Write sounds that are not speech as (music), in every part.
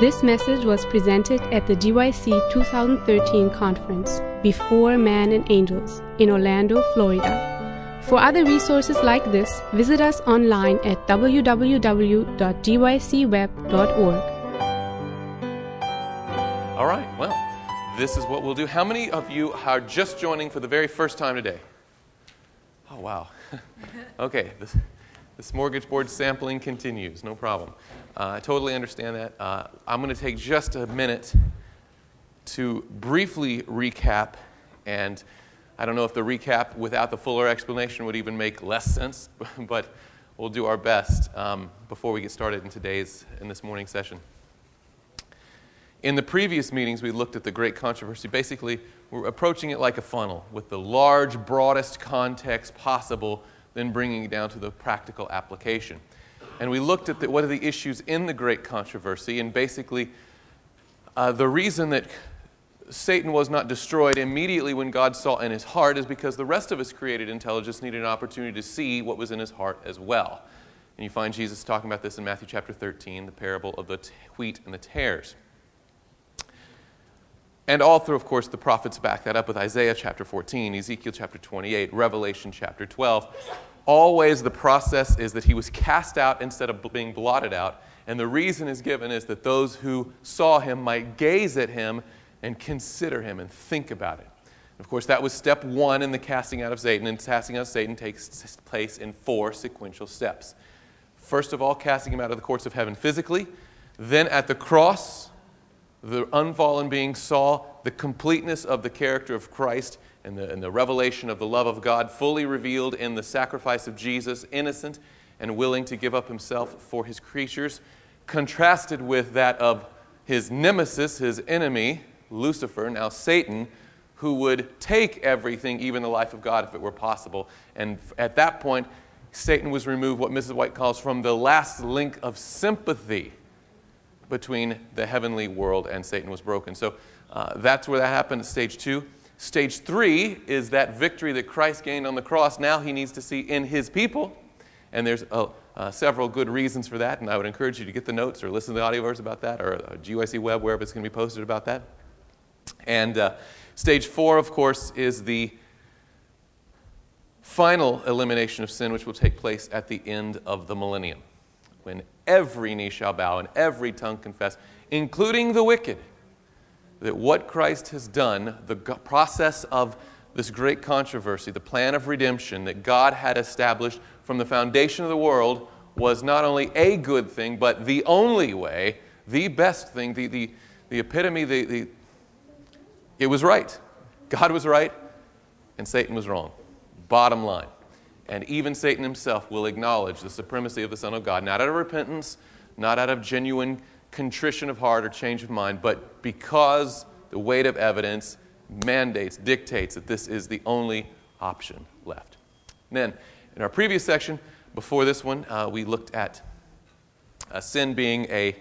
This message was presented at the GYC 2013 conference, Before Man and Angels, in Orlando, Florida. For other resources like this, visit us online at www.gycweb.org. All right, well, this is what we'll do. How many of you are just joining for the very first time today? Oh, wow. (laughs) okay, this, this board sampling continues, no problem. Uh, I totally understand that. Uh, I'm going to take just a minute to briefly recap, and I don't know if the recap without the fuller explanation would even make less sense, (laughs) but we'll do our best um, before we get started in today's in this morning session. In the previous meetings, we looked at the great controversy. Basically, we're approaching it like a funnel with the large, broadest context possible, then bringing it down to the practical application and we looked at the, what are the issues in the great controversy, and basically, uh, the reason that Satan was not destroyed immediately when God saw in his heart is because the rest of his created intelligence needed an opportunity to see what was in his heart as well. And you find Jesus talking about this in Matthew chapter 13, the parable of the t- wheat and the tares. And all through, of course, the prophets back that up with Isaiah chapter 14, Ezekiel chapter 28, Revelation chapter 12 always the process is that he was cast out instead of being blotted out. And the reason is given is that those who saw him might gaze at him and consider him and think about it. Of course, that was step one in the casting out of Satan, and casting out of Satan takes place in four sequential steps. First of all, casting him out of the courts of heaven physically. Then at the cross, the unfallen being saw the completeness of the character of Christ and the, and the revelation of the love of God fully revealed in the sacrifice of Jesus, innocent and willing to give up himself for his creatures, contrasted with that of his nemesis, his enemy, Lucifer, now Satan, who would take everything, even the life of God, if it were possible. And at that point, Satan was removed, what Mrs. White calls from the last link of sympathy between the heavenly world and Satan was broken. So uh, that's where that happened at stage two. Stage three is that victory that Christ gained on the cross. Now he needs to see in his people. And there's uh, uh, several good reasons for that. And I would encourage you to get the notes or listen to the AudioVerse about that or uh, GYC Web, wherever it's going to be posted about that. And uh, stage four, of course, is the final elimination of sin, which will take place at the end of the millennium, when every knee shall bow and every tongue confess, including the wicked that what Christ has done, the process of this great controversy, the plan of redemption that God had established from the foundation of the world, was not only a good thing, but the only way, the best thing, the, the, the epitome, the, the, it was right. God was right, and Satan was wrong. Bottom line. And even Satan himself will acknowledge the supremacy of the Son of God, not out of repentance, not out of genuine contrition of heart or change of mind, but because the weight of evidence mandates, dictates that this is the only option left. And then, in our previous section, before this one, uh, we looked at uh, sin being a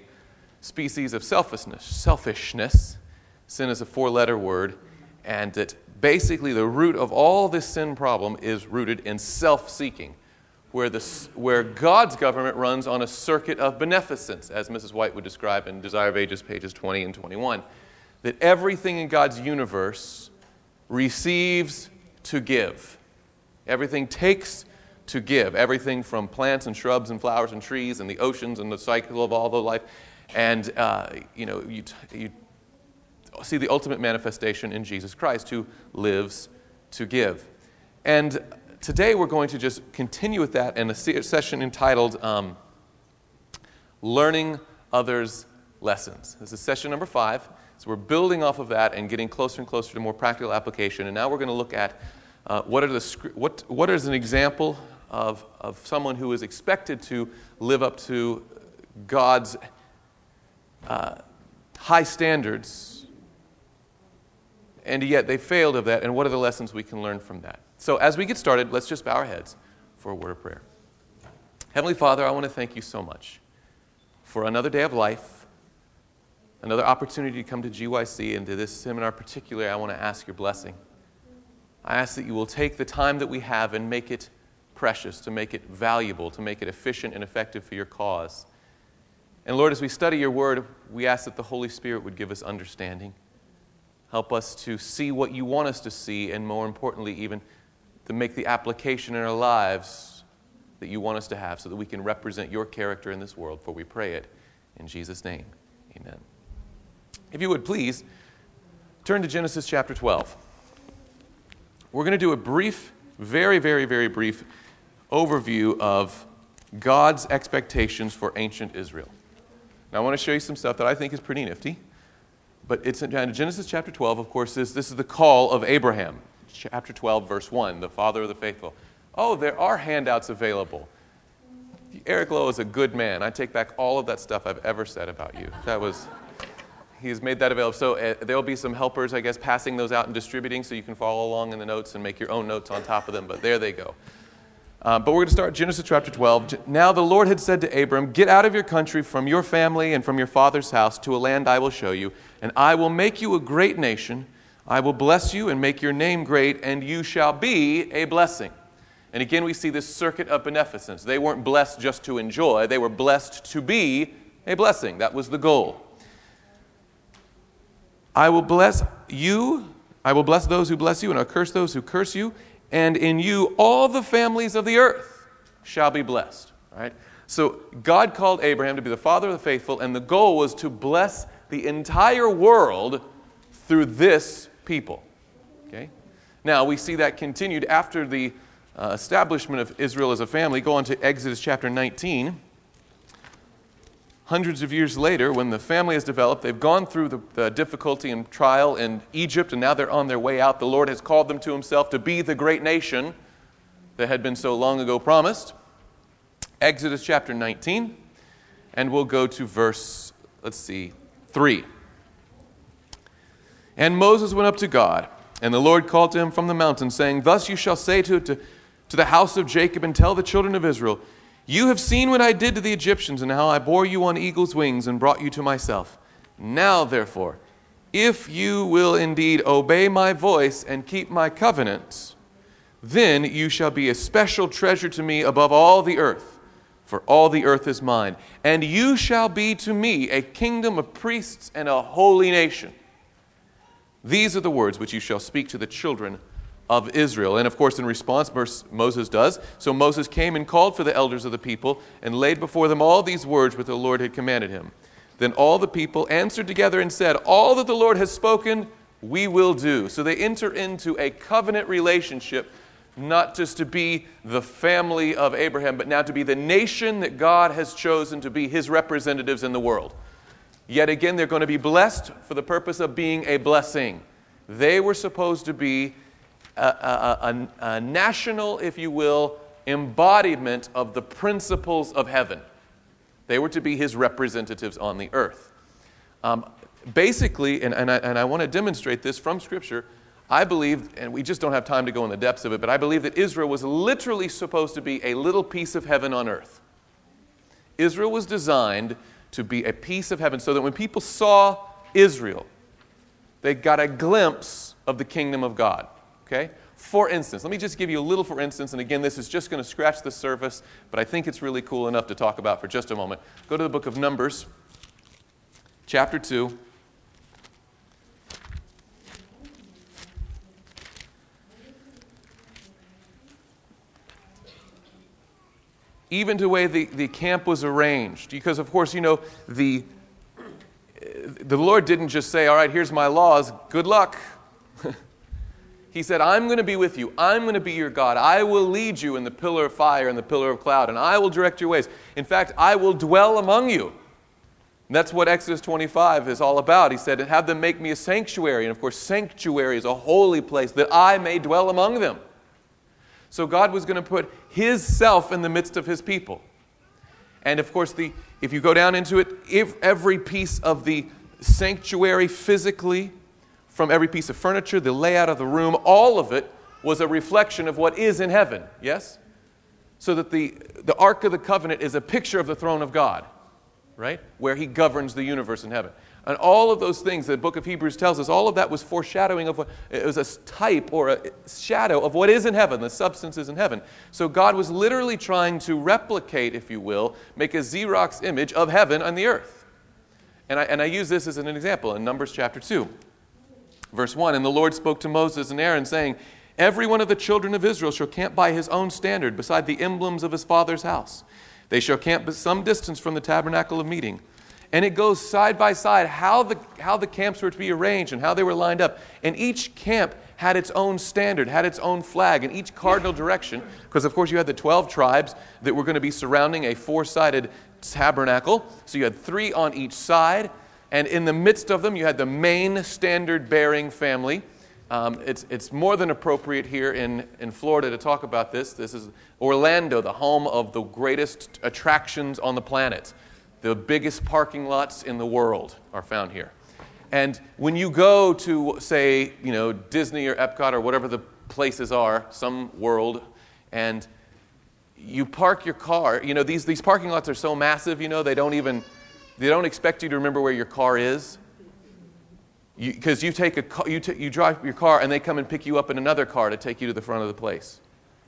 species of selfishness. Selfishness. Sin is a four letter word, and that basically the root of all this sin problem is rooted in self seeking where, the, where God's government runs on a circuit of beneficence, as Mrs. White would describe in Desire of Ages, pages 20 and 21. That everything in God's universe receives to give. Everything takes to give. Everything from plants and shrubs and flowers and trees and the oceans and the cycle of all the life. And, uh, you know, you, you see the ultimate manifestation in Jesus Christ who lives to give. And today we're going to just continue with that in a session entitled um, Learning Others' Lessons. This is session number five. So we're building off of that and getting closer and closer to more practical application. And now we're going to look at uh, what, are the, what, what is an example of, of someone who is expected to live up to God's uh, high standards, and yet they failed of that, and what are the lessons we can learn from that? So, as we get started, let's just bow our heads for a word of prayer. Heavenly Father, I want to thank you so much for another day of life, another opportunity to come to GYC and to this seminar particularly. I want to ask your blessing. I ask that you will take the time that we have and make it precious, to make it valuable, to make it efficient and effective for your cause. And Lord, as we study your word, we ask that the Holy Spirit would give us understanding. Help us to see what you want us to see, and more importantly, even to make the application in our lives that you want us to have so that we can represent your character in this world. For we pray it in Jesus' name. Amen. If you would please turn to Genesis chapter 12. We're going to do a brief, very, very, very brief overview of God's expectations for ancient Israel. Now, I want to show you some stuff that I think is pretty nifty. But it's in Genesis chapter 12, of course, this, this is the call of Abraham. Chapter 12, verse 1, the father of the faithful. Oh, there are handouts available. Eric Lowe is a good man. I take back all of that stuff I've ever said about you. That was, he's made that available. So uh, there'll be some helpers, I guess, passing those out and distributing so you can follow along in the notes and make your own notes on top of them. But there they go. Uh, but we're going to start Genesis chapter 12. Now the Lord had said to Abram, Get out of your country, from your family, and from your father's house to a land I will show you, and I will make you a great nation. I will bless you and make your name great, and you shall be a blessing. And again, we see this circuit of beneficence. They weren't blessed just to enjoy, they were blessed to be a blessing. That was the goal. I will bless you. I will bless those who bless you, and I'll curse those who curse you and in you all the families of the earth shall be blessed. Right? So God called Abraham to be the father of the faithful, and the goal was to bless the entire world through this people. Okay? Now we see that continued after the uh, establishment of Israel as a family. Go on to Exodus chapter 19 hundreds of years later, when the family has developed, they've gone through the, the, difficulty and trial in Egypt, and now they're on their way out. The Lord has called them to Himself to be the great nation that had been so long ago promised. Exodus chapter 19, and we'll go to verse, let's see, 3. And Moses went up to God, and the Lord called to him from the mountain, saying, Thus you shall say to, to, to the house of Jacob, and tell the children of Israel, you have seen what I did to the Egyptians and how I bore you on eagle's wings and brought you to myself. Now, therefore, if you will indeed obey my voice and keep my covenant, then you shall be a special treasure to me above all the earth, for all the earth is mine. And you shall be to me a kingdom of priests and a holy nation. These are the words which you shall speak to the children of Israel. And of course, in response, Moses does. So Moses came and called for the elders of the people and laid before them all these words which the Lord had commanded him. Then all the people answered together and said, All that the Lord has spoken, we will do. So they enter into a covenant relationship, not just to be the family of Abraham, but now to be the nation that God has chosen to be his representatives in the world. Yet again, they're going to be blessed for the purpose of being a blessing. They were supposed to be a, a, a, national, if you will, embodiment of the principles of heaven. They were to be his representatives on the earth. Um, basically, and, and I, and I want to demonstrate this from Scripture, I believe, and we just don't have time to go in the depths of it, but I believe that Israel was literally supposed to be a little piece of heaven on earth. Israel was designed to be a piece of heaven so that when people saw Israel, they got a glimpse of the kingdom of God. Okay? For instance, let me just give you a little for instance, and again, this is just going to scratch the surface, but I think it's really cool enough to talk about for just a moment. Go to the book of Numbers, chapter 2. Even to the way the, the camp was arranged, because of course, you know, the, the Lord didn't just say, All right, here's my laws, good luck. (laughs) He said, I'm going to be with you. I'm going to be your God. I will lead you in the pillar of fire and the pillar of cloud, and I will direct your ways. In fact, I will dwell among you. And that's what Exodus 25 is all about. He said, Have them make me a sanctuary. And of course, sanctuary is a holy place that I may dwell among them. So God was going to put His self in the midst of His people. And of course, the, if you go down into it, if every piece of the sanctuary physically, from every piece of furniture, the layout of the room, all of it was a reflection of what is in heaven, yes? So that the, the Ark of the Covenant is a picture of the throne of God, right? Where he governs the universe in heaven. And all of those things the book of Hebrews tells us, all of that was foreshadowing of what it was a type or a shadow of what is in heaven, the substance is in heaven. So God was literally trying to replicate, if you will, make a Xerox image of heaven on the earth. And I, and I use this as an example in Numbers chapter 2, verse 1. And the Lord spoke to Moses and Aaron, saying, Every one of the children of Israel shall camp by his own standard, beside the emblems of his father's house. They shall camp some distance from the tabernacle of meeting. And it goes side by side how the, how the camps were to be arranged and how they were lined up. And each camp had its own standard, had its own flag and each cardinal direction, because of course you had the 12 tribes that were going to be surrounding a four sided tabernacle. So you had three on each side. And in the midst of them, you had the main standard bearing family. Um, it's, it's more than appropriate here in, in Florida to talk about this. This is Orlando, the home of the greatest attractions on the planet. The biggest parking lots in the world are found here. And when you go to, say, you know, Disney or Epcot or whatever the places are, some world, and you park your car, you know, these, these parking lots are so massive, you know, they don't even, they don't expect you to remember where your car is. Because you, you, take a you, t- you drive your car and they come and pick you up in another car to take you to the front of the place,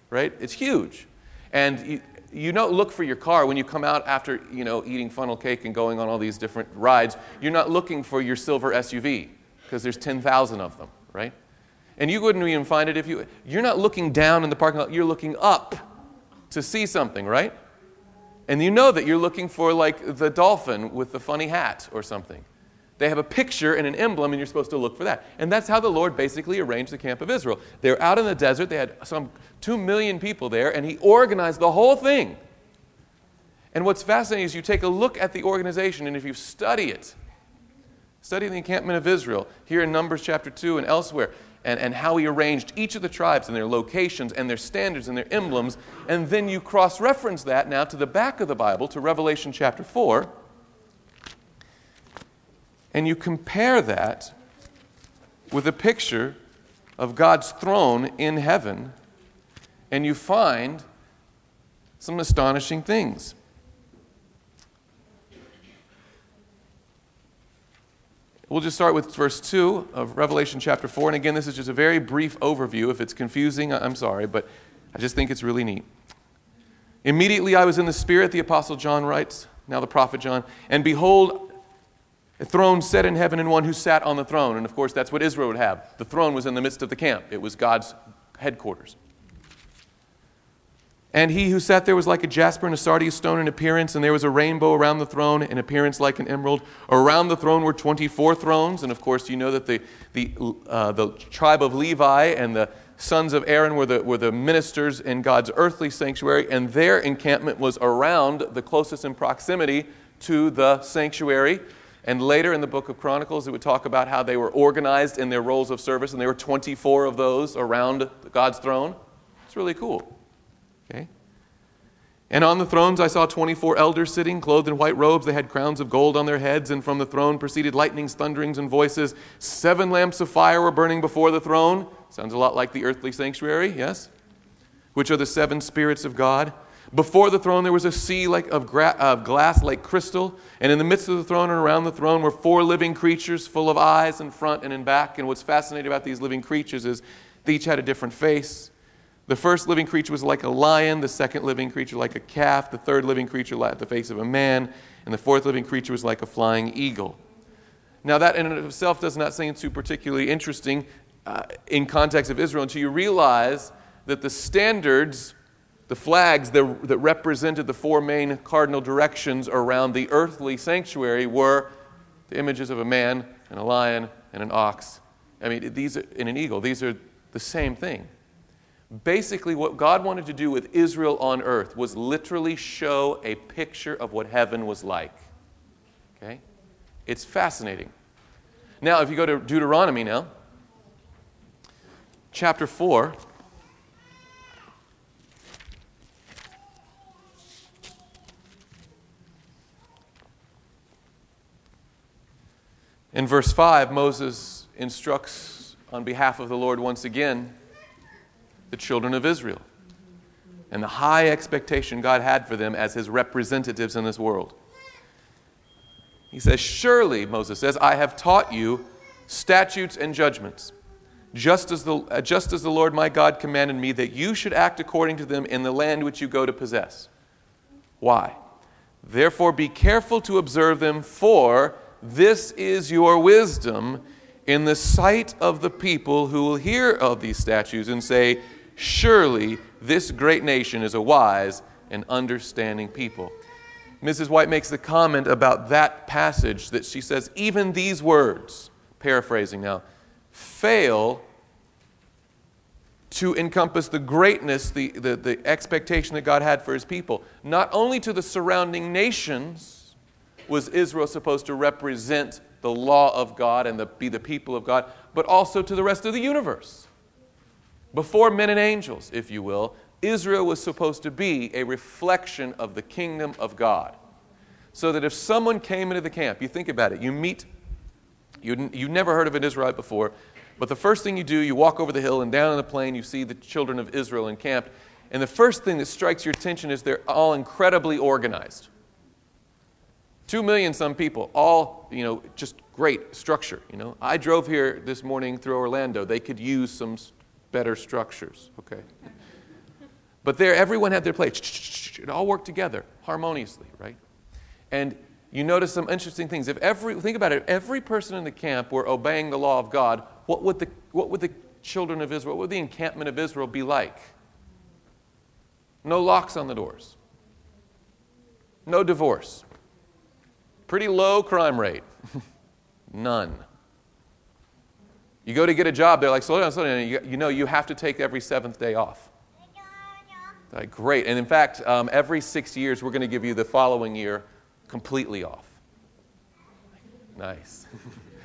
right? It's huge. And you, you don't look for your car when you come out after you know eating funnel cake and going on all these different rides. You're not looking for your silver suv because there's 10000 of them right? And you wouldn't even find it if you you're not looking down in the parking lot you're looking up to see something right? And you know that you're looking for like the dolphin with the funny hat or something they have a picture and an emblem, and you're supposed to look for that. And that's how the Lord basically arranged the camp of Israel. They're out in the desert. They had some two million people there, and He organized the whole thing. And what's fascinating is you take a look at the organization, and if you study it, study the encampment of Israel here in Numbers chapter 2 and elsewhere, and, and how he arranged each of the tribes and their locations and their standards and their emblems, and then you cross reference that now to the back of the Bible, to Revelation chapter 4 and you compare that with a picture of God's throne in heaven, and you find some astonishing things. We'll just start with verse 2 of Revelation chapter 4. And again, this is just a very brief overview. If it's confusing, I'm sorry, but I just think it's really neat. Immediately I was in the Spirit, the Apostle John writes, now the prophet John, and behold, a throne set in heaven and one who sat on the throne. And of course, that's what Israel would have. The throne was in the midst of the camp, it was God's headquarters. And he who sat there was like a jasper and a sardius stone in appearance, and there was a rainbow around the throne, in appearance like an emerald. Around the throne were 24 thrones, and of course, you know that the, the, uh, the tribe of Levi and the sons of Aaron were the, were the ministers in God's earthly sanctuary, and their encampment was around the closest in proximity to the sanctuary. And later in the book of Chronicles, it would talk about how they were organized in their roles of service, and there were 24 of those around God's throne. It's really cool. Okay? And on the thrones I saw 24 elders sitting, clothed in white robes. They had crowns of gold on their heads, and from the throne proceeded lightnings, thunderings, and voices. Seven lamps of fire were burning before the throne. Sounds a lot like the earthly sanctuary, yes? Which are the seven spirits of God. Before the throne, there was a sea like of, gra- of glass like crystal. And in the midst of the throne and around the throne were four living creatures full of eyes in front and in back. And what's fascinating about these living creatures is they each had a different face. The first living creature was like a lion, the second living creature like a calf, the third living creature like the face of a man, and the fourth living creature was like a flying eagle. Now, that in and of itself does not seem too particularly interesting uh, in context of Israel until you realize that the standards the flags that, that represented the four main cardinal directions around the earthly sanctuary were the images of a man and a lion and an ox. I mean, these are, and an eagle. These are the same thing. Basically, what God wanted to do with Israel on earth was literally show a picture of what heaven was like. Okay? It's fascinating. Now, if you go to Deuteronomy now, chapter 4. In verse 5, Moses instructs on behalf of the Lord once again the children of Israel and the high expectation God had for them as his representatives in this world. He says, Surely, Moses says, I have taught you statutes and judgments, just as, the, uh, just as the Lord my God commanded me that you should act according to them in the land which you go to possess. Why? Therefore, be careful to observe them, for this is your wisdom in the sight of the people who will hear of these statues and say, Surely this great nation is a wise and understanding people. Mrs. White makes the comment about that passage that she says, even these words, paraphrasing now, fail to encompass the greatness, the, the, the, expectation that God had for his people. Not only to the surrounding nations was Israel supposed to represent the law of God and the, be the people of God, but also to the rest of the universe. Before men and angels, if you will, Israel was supposed to be a reflection of the kingdom of God. So that if someone came into the camp, you think about it, you meet, you, you've never heard of an Israelite before, but the first thing you do, you walk over the hill and down on the plain, you see the children of Israel encamped. And the first thing that strikes your attention is they're all incredibly organized. Two million some people, all, you know, just great structure, you know. I drove here this morning through Orlando. They could use some better structures, okay? But there, everyone had their place. It all worked together harmoniously, right? And you notice some interesting things. If every, think about it, if every person in the camp were obeying the law of God, what would the, what would the children of Israel, what would the encampment of Israel be like? No locks on the doors, no divorce, pretty low crime rate, (laughs) none. You go to get a job, they're like, slow down, slow down. You, you know, you have to take every seventh day off. Like, great. And in fact, um, every six years, we're going to give you the following year completely off. Nice.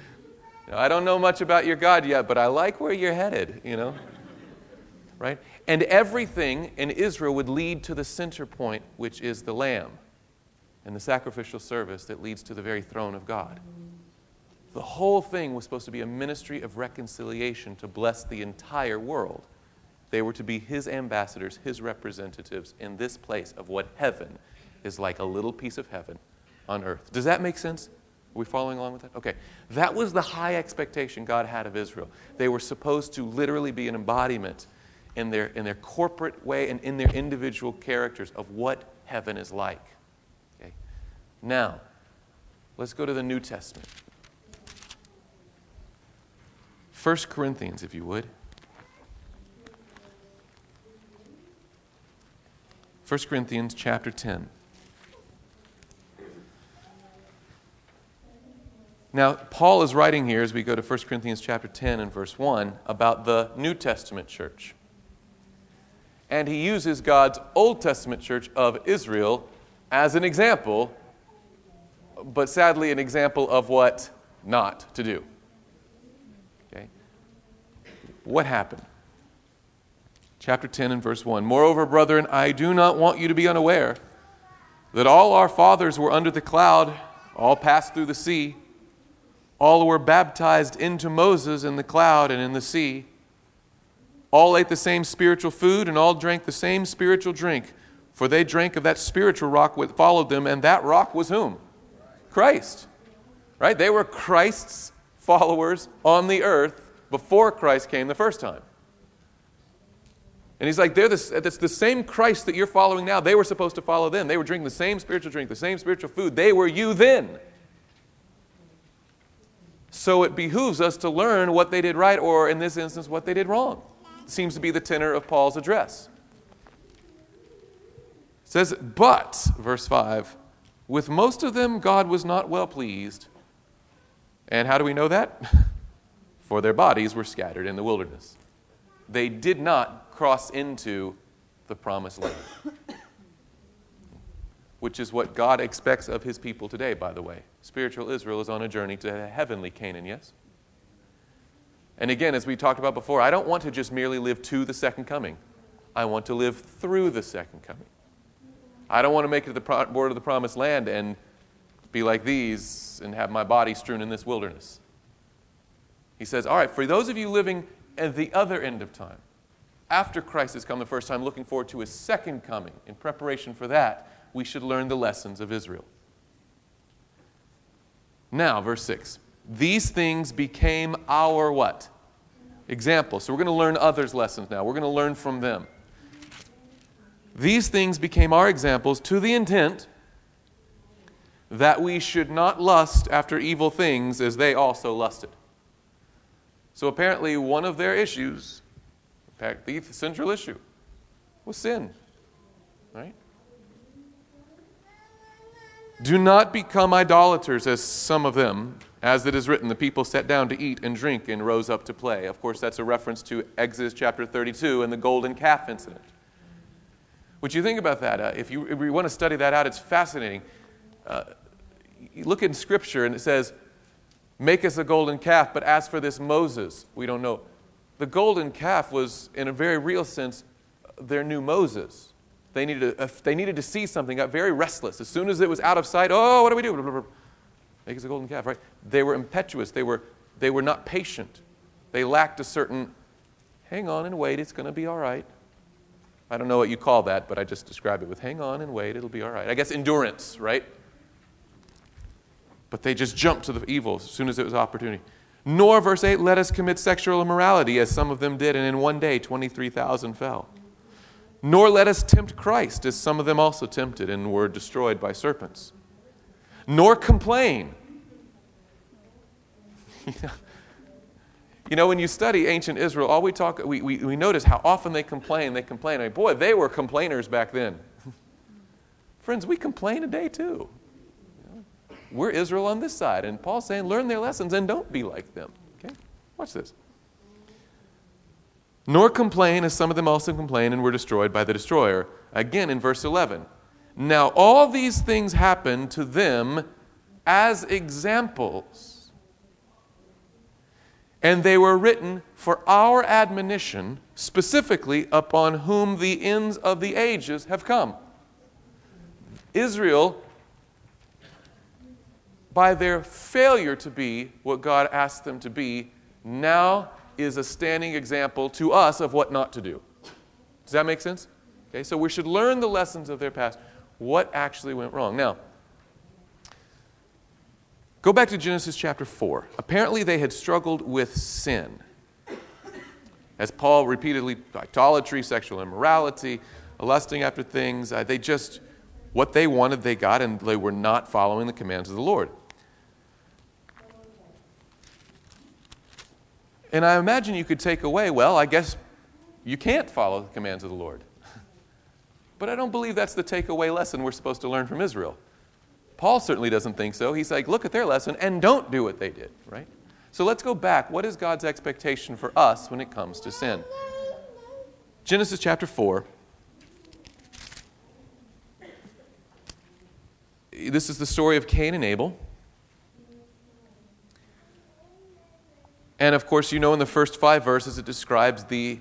(laughs) I don't know much about your God yet, but I like where you're headed, you know? Right? And everything in Israel would lead to the center point, which is the Lamb and the sacrificial service that leads to the very throne of God. The whole thing was supposed to be a ministry of reconciliation to bless the entire world. They were to be his ambassadors, his representatives in this place of what heaven is like a little piece of heaven on earth. Does that make sense? Are we following along with that? Okay. That was the high expectation God had of Israel. They were supposed to literally be an embodiment in their, in their corporate way and in their individual characters of what heaven is like. Now, let's go to the New Testament. 1 Corinthians, if you would. 1 Corinthians chapter 10. Now, Paul is writing here as we go to 1 Corinthians chapter 10 and verse 1 about the New Testament church. And he uses God's Old Testament church of Israel as an example, but sadly, an example of what not to do. Okay? What happened? Chapter 10 and verse 1. Moreover, brethren, I do not want you to be unaware that all our fathers were under the cloud, all passed through the sea all were baptized into Moses in the cloud and in the sea. All ate the same spiritual food and all drank the same spiritual drink, for they drank of that spiritual rock that followed them, and that rock was whom? Christ. Right? They were Christ's followers on the earth before Christ came the first time. And he's like, they're the, it's the same Christ that you're following now. They were supposed to follow them. They were drinking the same spiritual drink, the same spiritual food. They were you then. So it behooves us to learn what they did right, or in this instance, what they did wrong. Seems to be the tenor of Paul's address. It says, But, verse 5, with most of them God was not well pleased. And how do we know that? (laughs) For their bodies were scattered in the wilderness. They did not cross into the promised land (coughs) which is what God expects of his people today, by the way. Spiritual Israel is on a journey to heavenly Canaan, yes? And again, as we talked about before, I don't want to just merely live to the second coming. I want to live through the second coming. I don't want to make it to the border of the promised land and be like these and have my body strewn in this wilderness. He says, All right, for those of you living at the other end of time, after Christ has come the first time, looking forward to his second coming, in preparation for that, we should learn the lessons of Israel. Now, verse 6. These things became our what? Example. So we're going to learn others' lessons now. We're going to learn from them. These things became our examples to the intent that we should not lust after evil things as they also lusted. So apparently, one of their issues, in fact, the central issue, was sin. Right? Do not become idolaters as some of them, as it is written, the people sat down to eat and drink and rose up to play. Of course, that's a reference to Exodus chapter 32 and the golden calf incident. Would you think about that? Uh, if, you, if you want to study that out, it's fascinating. Uh, you look in Scripture and it says, Make us a golden calf, but as for this Moses, we don't know. The golden calf was, in a very real sense, their new Moses. They needed, to, they needed to see something, got very restless. As soon as it was out of sight, oh, what do we do? Make us a golden calf, right? They were impetuous. They were, they were not patient. They lacked a certain, hang on and wait, it's going to be all right. I don't know what you call that, but I just describe it with hang on and wait, it'll be all right. I guess endurance, right? But they just jumped to the evil as soon as it was opportunity. Nor, verse 8, let us commit sexual immorality, as some of them did, and in one day 23,000 fell. Nor let us tempt Christ, as some of them also tempted and were destroyed by serpents. Nor complain. (laughs) you know, when you study ancient Israel, all we talk, we, we, we notice how often they complain. They complain. I mean, boy, they were complainers back then. (laughs) Friends, we complain today too. We're Israel on this side. And Paul's saying, learn their lessons and don't be like them. Okay? Watch this. Nor complain as some of them also complain and were destroyed by the destroyer. Again in verse 11. Now all these things happened to them as examples. And they were written for our admonition, specifically upon whom the ends of the ages have come. Israel by their failure to be what God asked them to be, now is a standing example to us of what not to do. Does that make sense? Okay, so we should learn the lessons of their past. What actually went wrong? Now, go back to Genesis chapter 4. Apparently, they had struggled with sin. As Paul repeatedly, idolatry, sexual immorality, lusting after things, uh, they just, what they wanted, they got, and they were not following the commands of the Lord. And I imagine you could take away, well, I guess you can't follow the commands of the Lord. (laughs) But I don't believe that's the takeaway lesson we're supposed to learn from Israel. Paul certainly doesn't think so. He's like, look at their lesson and don't do what they did, right? So let's go back. What is God's expectation for us when it comes to sin? Genesis chapter 4. This is the story of Cain and Abel. And of course, you know in the first five verses it describes the,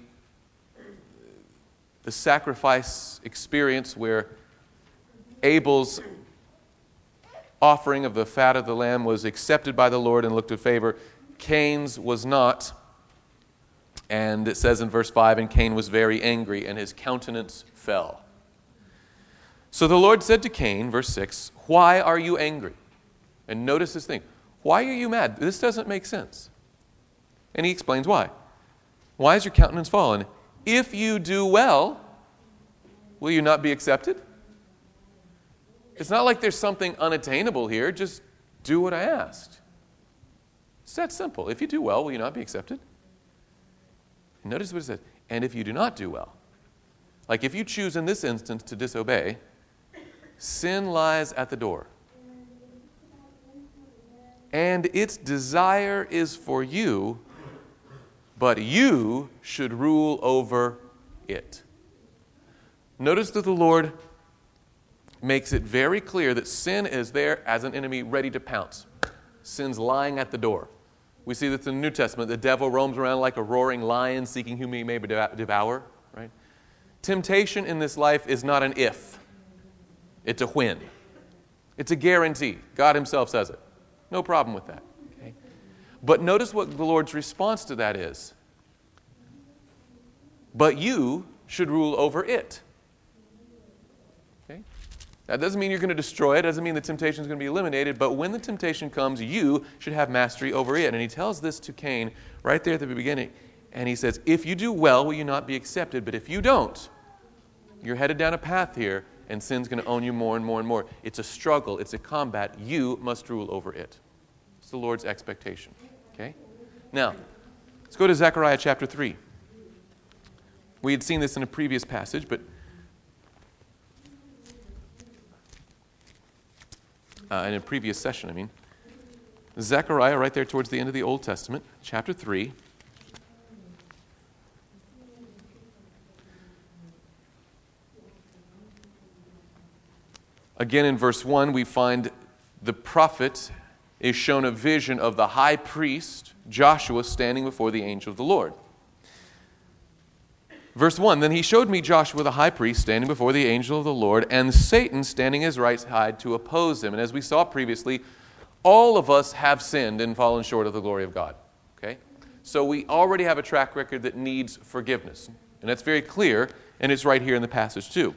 the sacrifice experience where Abel's offering of the fat of the lamb was accepted by the Lord and looked with favor. Cain's was not. And it says in verse 5 And Cain was very angry, and his countenance fell. So the Lord said to Cain, verse 6, Why are you angry? And notice this thing. Why are you mad? This doesn't make sense. And he explains why. Why is your countenance fallen? If you do well, will you not be accepted? It's not like there's something unattainable here. Just do what I asked. It's that simple. If you do well, will you not be accepted? Notice what it says. And if you do not do well, like if you choose in this instance to disobey, sin lies at the door. And its desire is for you but you should rule over it. Notice that the Lord makes it very clear that sin is there as an enemy ready to pounce. Sin's lying at the door. We see this in the New Testament. The devil roams around like a roaring lion seeking whom he may devour, right? Temptation in this life is not an if, it's a when. It's a guarantee. God Himself says it. No problem with that. But notice what the Lord's response to that is. But you should rule over it. That doesn't mean you're going to destroy it, doesn't mean the temptation is going to be eliminated, but when the temptation comes, you should have mastery over it. And he tells this to Cain right there at the beginning. And he says, If you do well, will you not be accepted? But if you don't, you're headed down a path here, and sin's going to own you more and more and more. It's a struggle, it's a combat. You must rule over it. It's the Lord's expectation. Okay? Now, let's go to Zechariah chapter 3. We had seen this in a previous passage, but uh, in a previous session, I mean. Zechariah, right there towards the end of the Old Testament, chapter 3. Again, in verse 1, we find the prophet is shown a vision of the high priest, Joshua, standing before the angel of the Lord. Verse 1 Then he showed me Joshua the high priest standing before the angel of the Lord, and Satan standing his right side to oppose him. And as we saw previously, all of us have sinned and fallen short of the glory of God. Okay? So we already have a track record that needs forgiveness. And that's very clear, and it's right here in the passage too.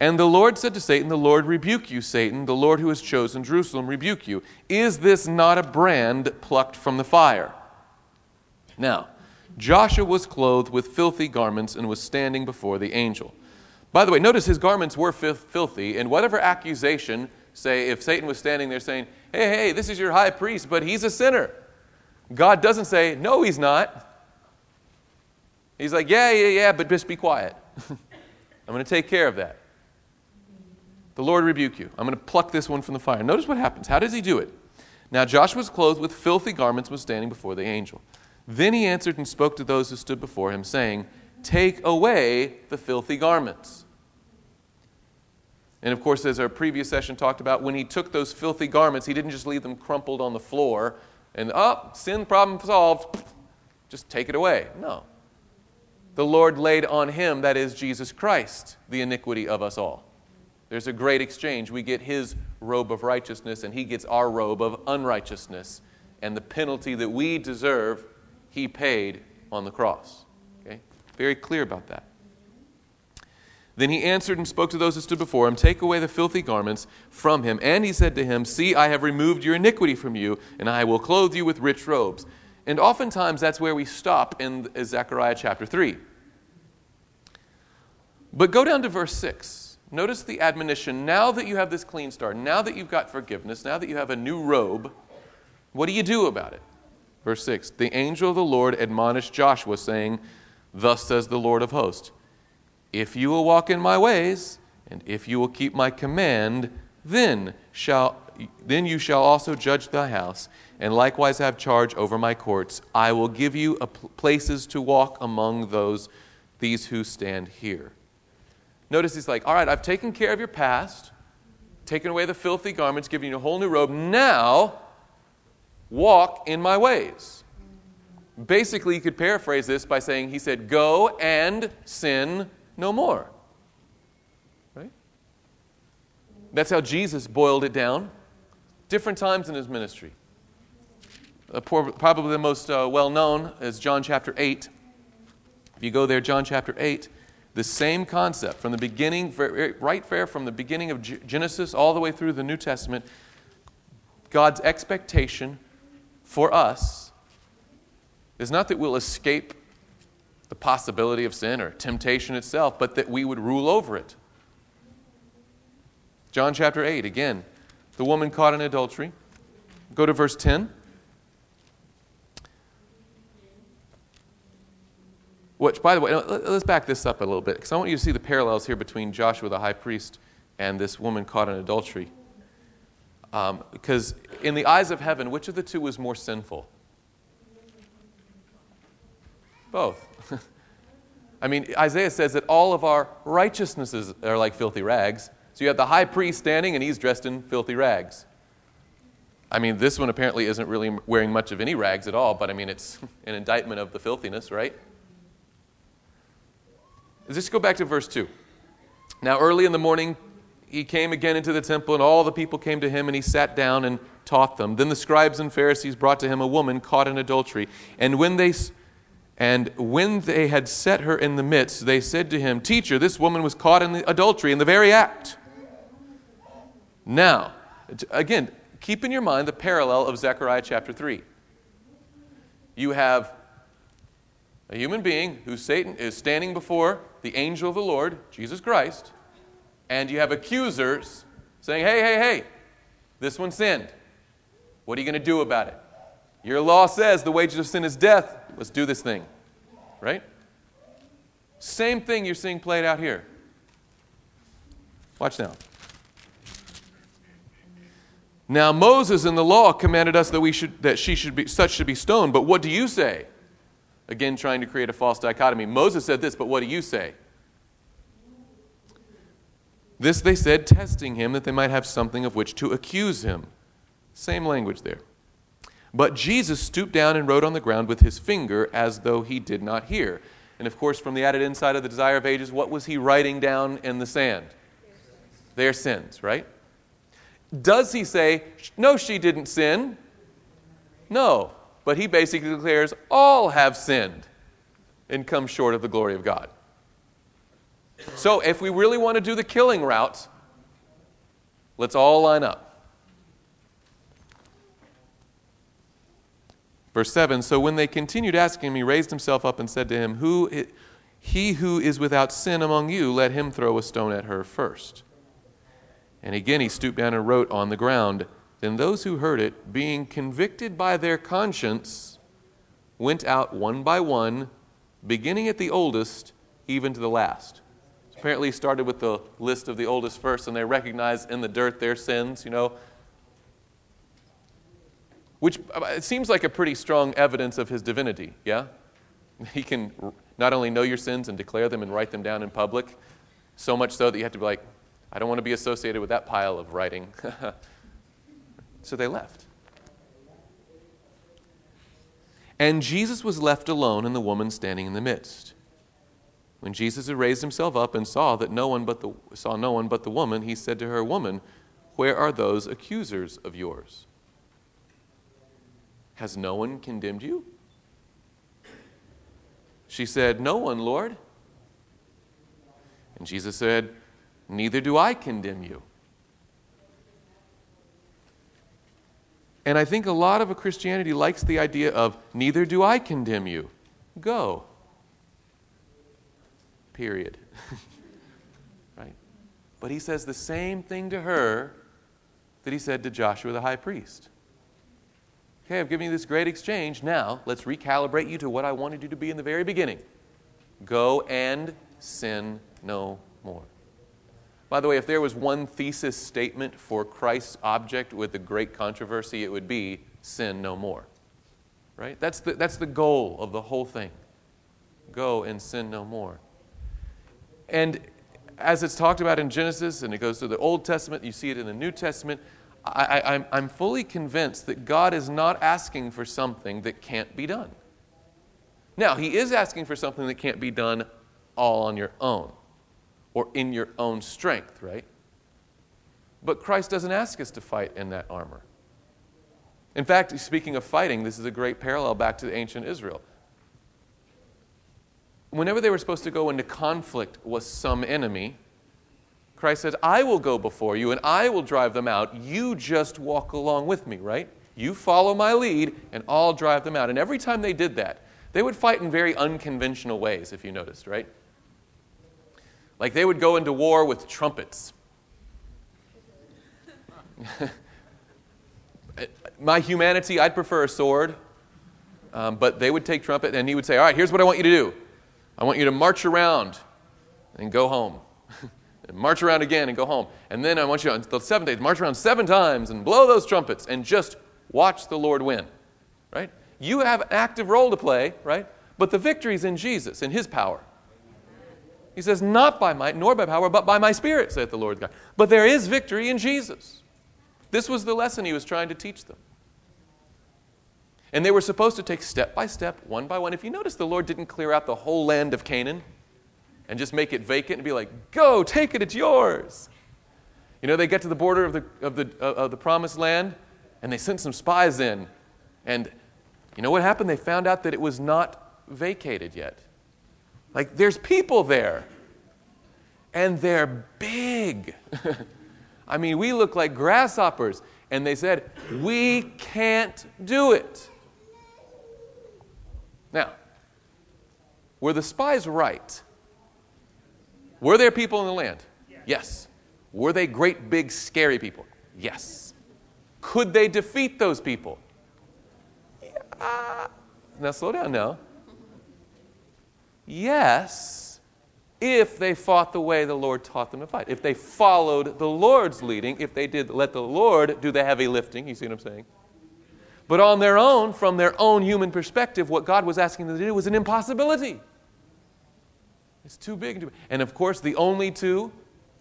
And the Lord said to Satan, The Lord rebuke you, Satan. The Lord who has chosen Jerusalem rebuke you. Is this not a brand plucked from the fire? Now, Joshua was clothed with filthy garments and was standing before the angel. By the way, notice his garments were filthy, and whatever accusation, say, if Satan was standing there saying, Hey, hey, this is your high priest, but he's a sinner, God doesn't say, No, he's not. He's like, Yeah, yeah, yeah, but just be quiet. (laughs) I'm going to take care of that. The Lord rebuke you. I'm going to pluck this one from the fire. Notice what happens. How does he do it? Now Joshua was clothed with filthy garments was standing before the angel. Then he answered and spoke to those who stood before him, saying, Take away the filthy garments. And of course, as our previous session talked about, when he took those filthy garments, he didn't just leave them crumpled on the floor and, oh, sin problem solved, just take it away. No. The Lord laid on him, that is Jesus Christ, the iniquity of us all. There's a great exchange. We get his robe of righteousness, and he gets our robe of unrighteousness. And the penalty that we deserve he paid on the cross. Okay? Very clear about that. Then he answered and spoke to those who stood before him, Take away the filthy garments from him. And he said to him, See, I have removed your iniquity from you, and I will clothe you with rich robes. And oftentimes that's where we stop in Zechariah chapter 3. But go down to verse 6. Notice the admonition. Now that you have this clean start, now that you've got forgiveness, now that you have a new robe, what do you do about it? Verse 6 The angel of the Lord admonished Joshua, saying, Thus says the Lord of hosts, If you will walk in my ways, and if you will keep my command, then shall then you shall also judge thy house, and likewise have charge over my courts. I will give you places to walk among those these who stand here. Notice he's like, all right, I've taken care of your past, taken away the filthy garments, given you a whole new robe. Now walk in my ways. Basically, you could paraphrase this by saying, He said, Go and sin no more. Right? That's how Jesus boiled it down. Different times in his ministry. Probably the most uh, well known is John chapter 8. If you go there, John chapter 8, the same concept from the beginning, right there from the beginning of Genesis all the way through the New Testament, God's expectation for us is not that we'll escape the possibility of sin or temptation itself, but that we would rule over it. John chapter 8, again, the woman caught in adultery. Go to verse 10. Which, by the way, let's back this up a little bit, because I want you to see the parallels here between Joshua the high priest and this woman caught in adultery. Um, because in the eyes of heaven, which of the two was more sinful? Both. (laughs) I mean, Isaiah says that all of our righteousnesses are like filthy rags. So you have the high priest standing and he's dressed in filthy rags. I mean, this one apparently isn't really wearing much of any rags at all, but I mean, it's (laughs) an indictment of the filthiness, right? Let's just go back to verse 2. Now, early in the morning, he came again into the temple, and all the people came to him, and he sat down and taught them. Then the scribes and Pharisees brought to him a woman caught in adultery. And when they, and when they had set her in the midst, they said to him, Teacher, this woman was caught in adultery in the very act. Now, again, keep in your mind the parallel of Zechariah chapter 3. You have a human being who Satan is standing before the angel of the Lord, Jesus Christ, and you have accusers saying, hey, hey, hey, this one sinned. What are you going to do about it? Your law says the wages of sin is death. Let's do this thing. Right? Same thing you're seeing played out here. Watch now. Now Moses in the law commanded us that we should that she should be such should be stoned, but what do you say? Again trying to create a false dichotomy. Moses said this, but what do you say? This they said, testing him that they might have something of which to accuse him. Same language there. But Jesus stooped down and wrote on the ground with his finger as though he did not hear. And of course, from the added insight of the desire of ages, what was he writing down in the sand? Their sins, right? Does he say, no, she didn't sin? No. But he basically declares, all have sinned and come short of the glory of God. So if we really want to do the killing route, let's all line up. Verse 7 So when they continued asking him, he raised himself up and said to him, who, He who is without sin among you, let him throw a stone at her first. And again he stooped down and wrote on the ground. Then those who heard it, being convicted by their conscience, went out one by one, beginning at the oldest, even to the last apparently started with the list of the oldest first, and they recognized in the dirt their sins, you know. Which uh, it seems like a pretty strong evidence of his divinity, yeah? (laughs) He can not only know your sins and declare them and write them down in public, so much so that you have to be like, I don't want to be associated with that pile of writing. (laughs) so they left. And Jesus was left alone and the woman standing in the midst. When Jesus had raised himself up and saw that no one but the, saw no one but the woman, he said to her, Woman, where are those accusers of yours? Has no one condemned you? She said, No one, Lord. And Jesus said, Neither do I condemn you. And I think a lot of a Christianity likes the idea of, Neither do I condemn you. Go period. (laughs) right? But he says the same thing to her that he said to Joshua the high priest. Okay, I've given you this great exchange. Now, let's recalibrate you to what I wanted you to be in the very beginning. Go and sin no more. By the way, if there was one thesis statement for Christ's object with the great controversy, it would be sin no more. Right? That's the, that's the goal of the whole thing. Go and sin no more. And as it's talked about in Genesis and it goes through the Old Testament, you see it in the New Testament, I, am fully convinced that God is not asking for something that can't be done. Now, He is asking for something that can't be done all on your own or in your own strength, right? But Christ doesn't ask us to fight in that armor. In fact, speaking of fighting, this is a great parallel back to ancient Israel whenever they were supposed to go into conflict with some enemy, Christ says, I will go before you and I will drive them out. You just walk along with me, right? You follow my lead and I'll drive them out. And every time they did that, they would fight in very unconventional ways, if you noticed, right? Like they would go into war with trumpets. (laughs) my humanity, I'd prefer a sword. Um, but they would take trumpet and he would say, All right, here's what I want you to do. I want you to march around and go home. and (laughs) march around again and go home. And then I want you on the seventh day to march around seven times and blow those trumpets and just watch the Lord win. Right? You have an active role to play, right? But the victory is in Jesus, in his power. He says, Not by might nor by power, but by my spirit, saith the Lord God. But there is victory in Jesus. This was the lesson he was trying to teach them. And they were supposed to take step by step, one by one. If you notice, the Lord didn't clear out the whole land of Canaan and just make it vacant and be like, go, take it, it's yours. You know, they get to the border of the, of the, uh, of the promised land and they sent some spies in. And you know what happened? They found out that it was not vacated yet. Like, there's people there. And they're big. (laughs) I mean, we look like grasshoppers. And they said, We can't do it. Now, were the spies right? Were there people in the land? Yes. Were they great, big, scary people? Yes. Could they defeat those people? Yeah. Uh, now, slow down now. Yes, if they fought the way the Lord taught them to fight. If they followed the Lord's leading, if they did let the Lord do the heavy lifting, you see what I'm saying? But on their own, from their own human perspective, what God was asking them to do was an impossibility. It's too big. And of course, the only two,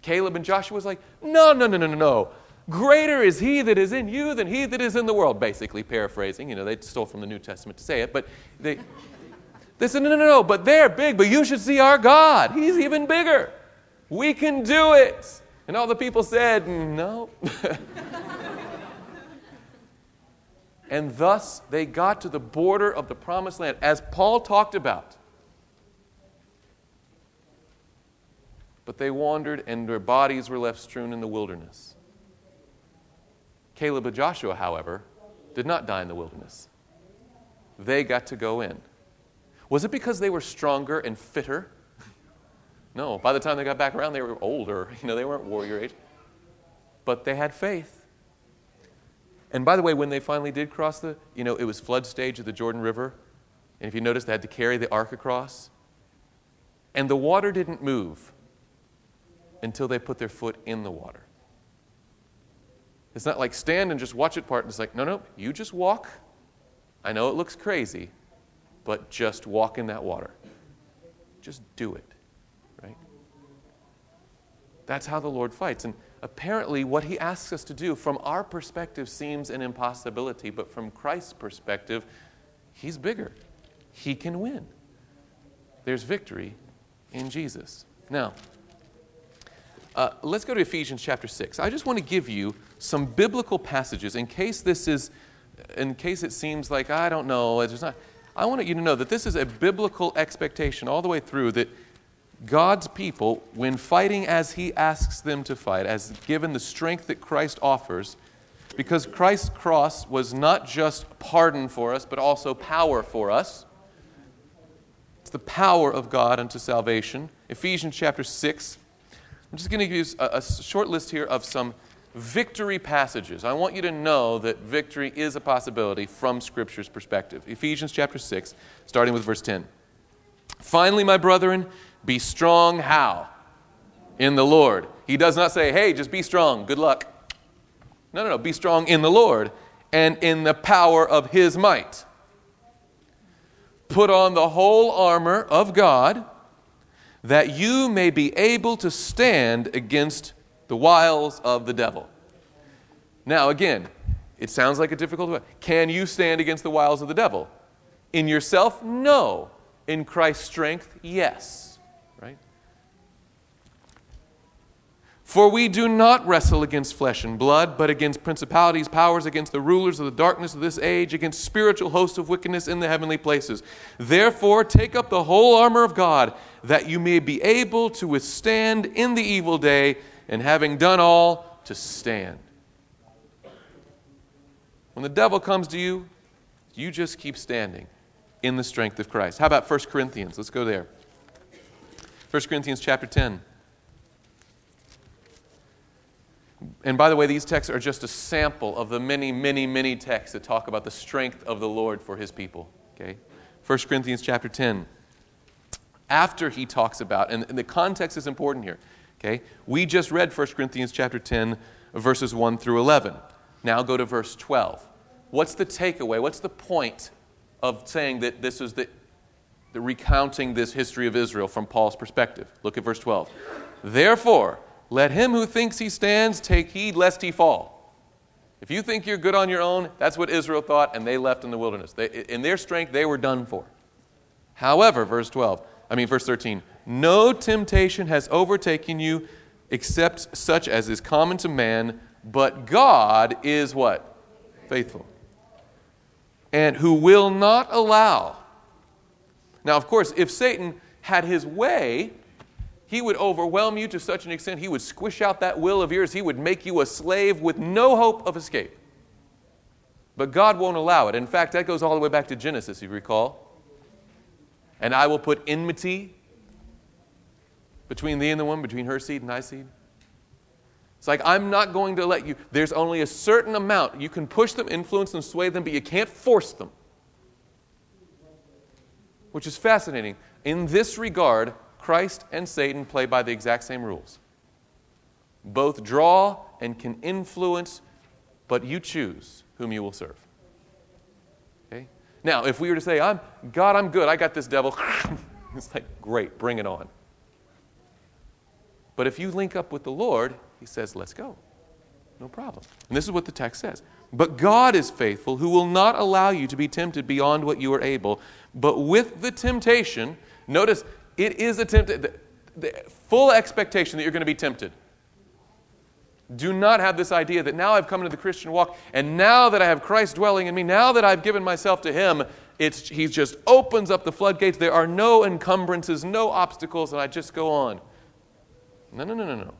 Caleb and Joshua, was like, no, no, no, no, no, no. Greater is he that is in you than he that is in the world. Basically, paraphrasing. You know, they stole from the New Testament to say it, but they, they said, no, no, no, no, but they're big, but you should see our God. He's even bigger. We can do it. And all the people said, no. (laughs) and thus they got to the border of the promised land, as Paul talked about. But they wandered, and their bodies were left strewn in the wilderness. Caleb and Joshua, however, did not die in the wilderness. They got to go in. Was it because they were stronger and fitter? No, by the time they got back around, they were older. (laughs) You know, they weren't warrior age. But they had faith. And by the way, when they finally did cross the, you know, it was flood stage of the Jordan River. And if you notice, they had to carry the ark across. And the water didn't move until they put their foot in the water. It's not like stand and just watch it part. It's like, no, no, you just walk. I know it looks crazy, but just walk in that water. Just do it, right? That's how the Lord fights. And apparently, what he asks us to do from our perspective seems an impossibility, but from Christ's perspective, he's bigger. He can win. There's victory in Jesus. Now, uh, let's go to Ephesians chapter 6. I just want to give you some biblical passages in case this is, in case it seems like, I don't know, it's not. I want you to know that this is a biblical expectation all the way through that God's people, when fighting as He asks them to fight, as given the strength that Christ offers, because Christ's cross was not just pardon for us, but also power for us. It's the power of God unto salvation. Ephesians chapter 6, I'm just going to give you a, a short list here of some victory passages. I want you to know that victory is a possibility from Scripture's perspective. Ephesians chapter 6, starting with verse 10. Finally, my brethren, be strong how? In the Lord. He does not say, hey, just be strong, good luck. No, no, no. Be strong in the Lord and in the power of his might. Put on the whole armor of God that you may be able to stand against the wiles of the devil. Now, again, it sounds like a difficult way. Can you stand against the wiles of the devil? In yourself, no. In Christ's strength, yes. For we do not wrestle against flesh and blood, but against principalities, powers, against the rulers of the darkness of this age, against spiritual hosts of wickedness in the heavenly places. Therefore, take up the whole armor of God, that you may be able to withstand in the evil day, and having done all, to stand. When the devil comes to you, you just keep standing in the strength of Christ. How about 1 Corinthians? Let's go there. 1 Corinthians chapter 10. And by the way, these texts are just a sample of the many, many, many texts that talk about the strength of the Lord for his people. Okay? 1 Corinthians chapter 10. After he talks about, and the context is important here. Okay? We just read 1 Corinthians chapter 10, verses 1 through 11. Now go to verse 12. What's the takeaway? What's the point of saying that this is the, the recounting this history of Israel from Paul's perspective? Look at verse 12. Therefore, let him who thinks he stands take heed lest he fall. If you think you're good on your own, that's what Israel thought, and they left in the wilderness. They, in their strength, they were done for. However, verse 12, I mean, verse 13, no temptation has overtaken you except such as is common to man, but God is what? Faithful. And who will not allow. Now, of course, if Satan had his way, He would overwhelm you to such an extent, he would squish out that will of yours. He would make you a slave with no hope of escape. But God won't allow it. In fact, that goes all the way back to Genesis, you recall. And I will put enmity between thee and the woman, between her seed and thy seed. It's like, I'm not going to let you. There's only a certain amount. You can push them, influence them, sway them, but you can't force them. Which is fascinating. In this regard, Christ and Satan play by the exact same rules. Both draw and can influence, but you choose whom you will serve. Okay? Now, if we were to say, I'm God, I'm good, I got this devil, (laughs) it's like, great, bring it on. But if you link up with the Lord, he says, let's go. No problem. And this is what the text says. But God is faithful, who will not allow you to be tempted beyond what you are able, but with the temptation, notice it is a tempted, the, the full expectation that you're going to be tempted. Do not have this idea that now I've come into the Christian walk, and now that I have Christ dwelling in me, now that I've given myself to Him, it's, He just opens up the floodgates. There are no encumbrances, no obstacles, and I just go on. No, no, no, no, no.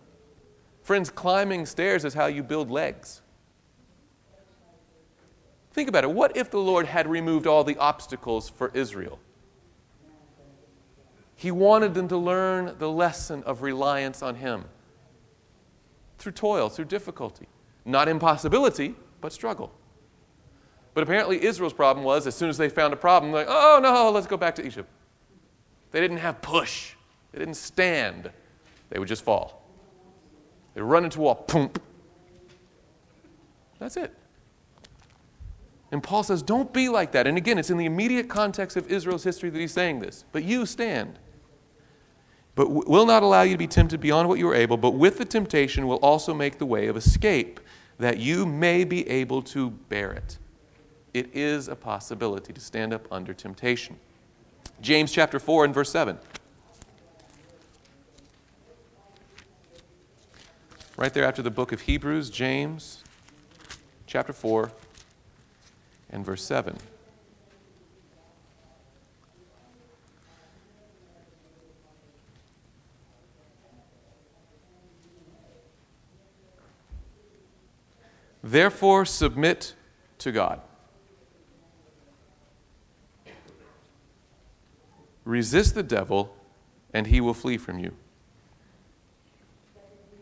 Friends, climbing stairs is how you build legs. Think about it. What if the Lord had removed all the obstacles for Israel? He wanted them to learn the lesson of reliance on Him through toil, through difficulty. Not impossibility, but struggle. But apparently, Israel's problem was as soon as they found a problem, like, oh no, let's go back to Egypt. They didn't have push, they didn't stand, they would just fall. They run into a wall, boom. That's it. And Paul says, don't be like that. And again, it's in the immediate context of Israel's history that he's saying this. But you stand but will not allow you to be tempted beyond what you are able, but with the temptation will also make the way of escape, that you may be able to bear it. It is a possibility to stand up under temptation. James chapter 4 and verse 7. Right there after the book of Hebrews, James chapter 4 and verse 7. Therefore, submit to God. Resist the devil, and he will flee from you.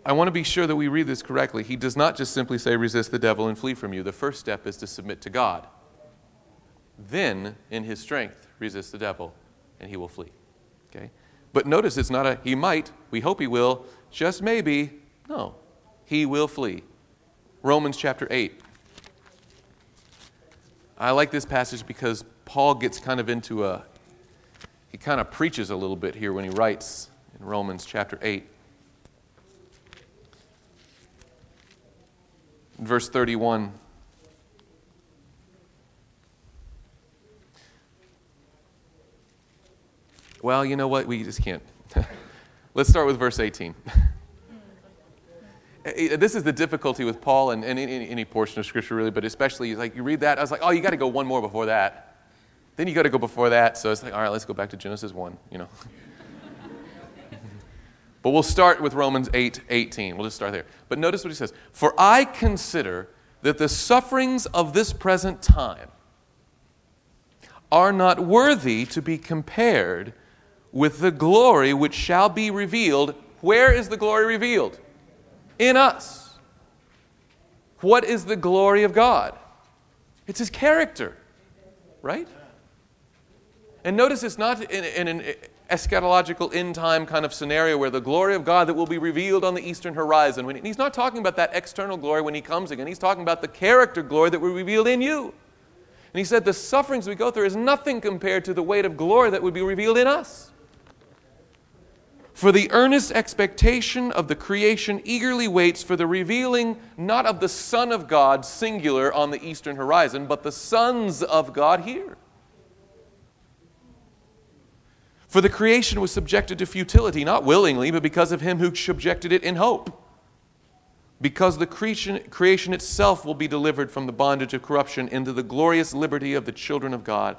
I want to be sure that we read this correctly. He does not just simply say, resist the devil and flee from you. The first step is to submit to God. Then, in his strength, resist the devil, and he will flee. Okay? But notice it's not a he might, we hope he will, just maybe. No, he will flee. Romans chapter 8. I like this passage because Paul gets kind of into a, he kind of preaches a little bit here when he writes in Romans chapter 8. verse 31. Well, you know what? We just can't. (laughs) Let's start with verse 18. (laughs) this is the difficulty with Paul and, and any, any, portion of Scripture, really, but especially like you read that, I was like, oh, you got to go one more before that. Then you got to go before that. So it's like, all right, let's go back to Genesis 1, you know. (laughs) but we'll start with Romans 8 18. We'll just start there. But notice what he says For I consider that the sufferings of this present time are not worthy to be compared with the glory which shall be revealed. Where is the glory revealed? In us. What is the glory of God? It's His character, right? And notice it's not in, in an eschatological end time kind of scenario where the glory of God that will be revealed on the eastern horizon. When he's not talking about that external glory when He comes again, He's talking about the character glory that will be revealed in you. And He said the sufferings we go through is nothing compared to the weight of glory that would be revealed in us. For the earnest expectation of the creation eagerly waits for the revealing not of the Son of God, singular, on the eastern horizon, but the sons of God here. For the creation was subjected to futility, not willingly, but because of him who subjected it in hope. Because the creation, creation itself will be delivered from the bondage of corruption into the glorious liberty of the children of God.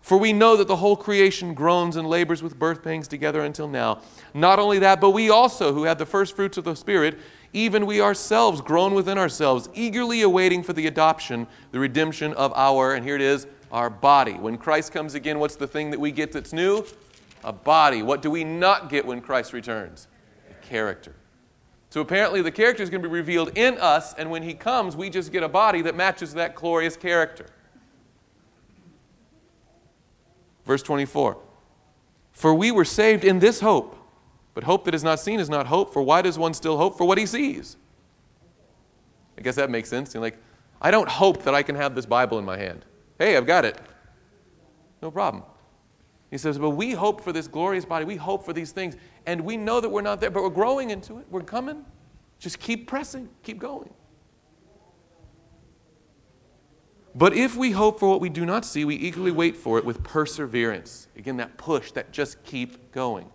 For we know that the whole creation groans and labors with birth pangs together until now. Not only that, but we also, who have the first fruits of the Spirit, even we ourselves groan within ourselves, eagerly awaiting for the adoption, the redemption of our, and here it is, our body. When Christ comes again, what's the thing that we get that's new? A body. What do we not get when Christ returns? A character. So apparently, the character is going to be revealed in us, and when he comes, we just get a body that matches that glorious character. Verse 24 For we were saved in this hope, but hope that is not seen is not hope, for why does one still hope for what he sees? I guess that makes sense. You're like, I don't hope that I can have this Bible in my hand. Hey, I've got it. No problem. He says, But we hope for this glorious body. We hope for these things. And we know that we're not there, but we're growing into it. We're coming. Just keep pressing, keep going. But if we hope for what we do not see, we eagerly wait for it with perseverance. Again, that push, that just keep going.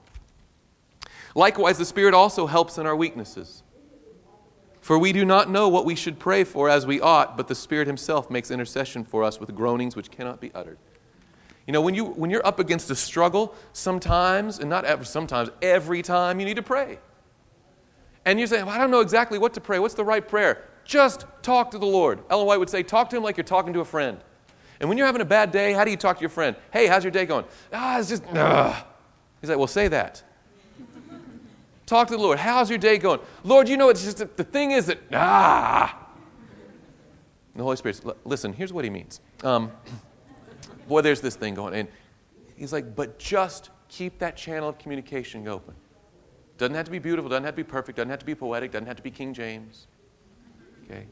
Likewise, the Spirit also helps in our weaknesses. For we do not know what we should pray for as we ought, but the Spirit Himself makes intercession for us with groanings which cannot be uttered. You know, when, you, when you're up against a struggle, sometimes, and not ever, sometimes, every time you need to pray. And you say, well, I don't know exactly what to pray. What's the right prayer? Just talk to the Lord. Ellen White would say, talk to him like you're talking to a friend. And when you're having a bad day, how do you talk to your friend? Hey, how's your day going? Ah, it's just, ugh. He's like, well, say that. (laughs) talk to the Lord. How's your day going? Lord, you know, it's just the thing is that, ah. And the Holy Spirit, listen, here's what he means. Um, (clears throat) boy, there's this thing going. And he's like, but just keep that channel of communication open. Doesn't have to be beautiful, doesn't have to be perfect, doesn't have to be poetic, doesn't have to be King James. Okay?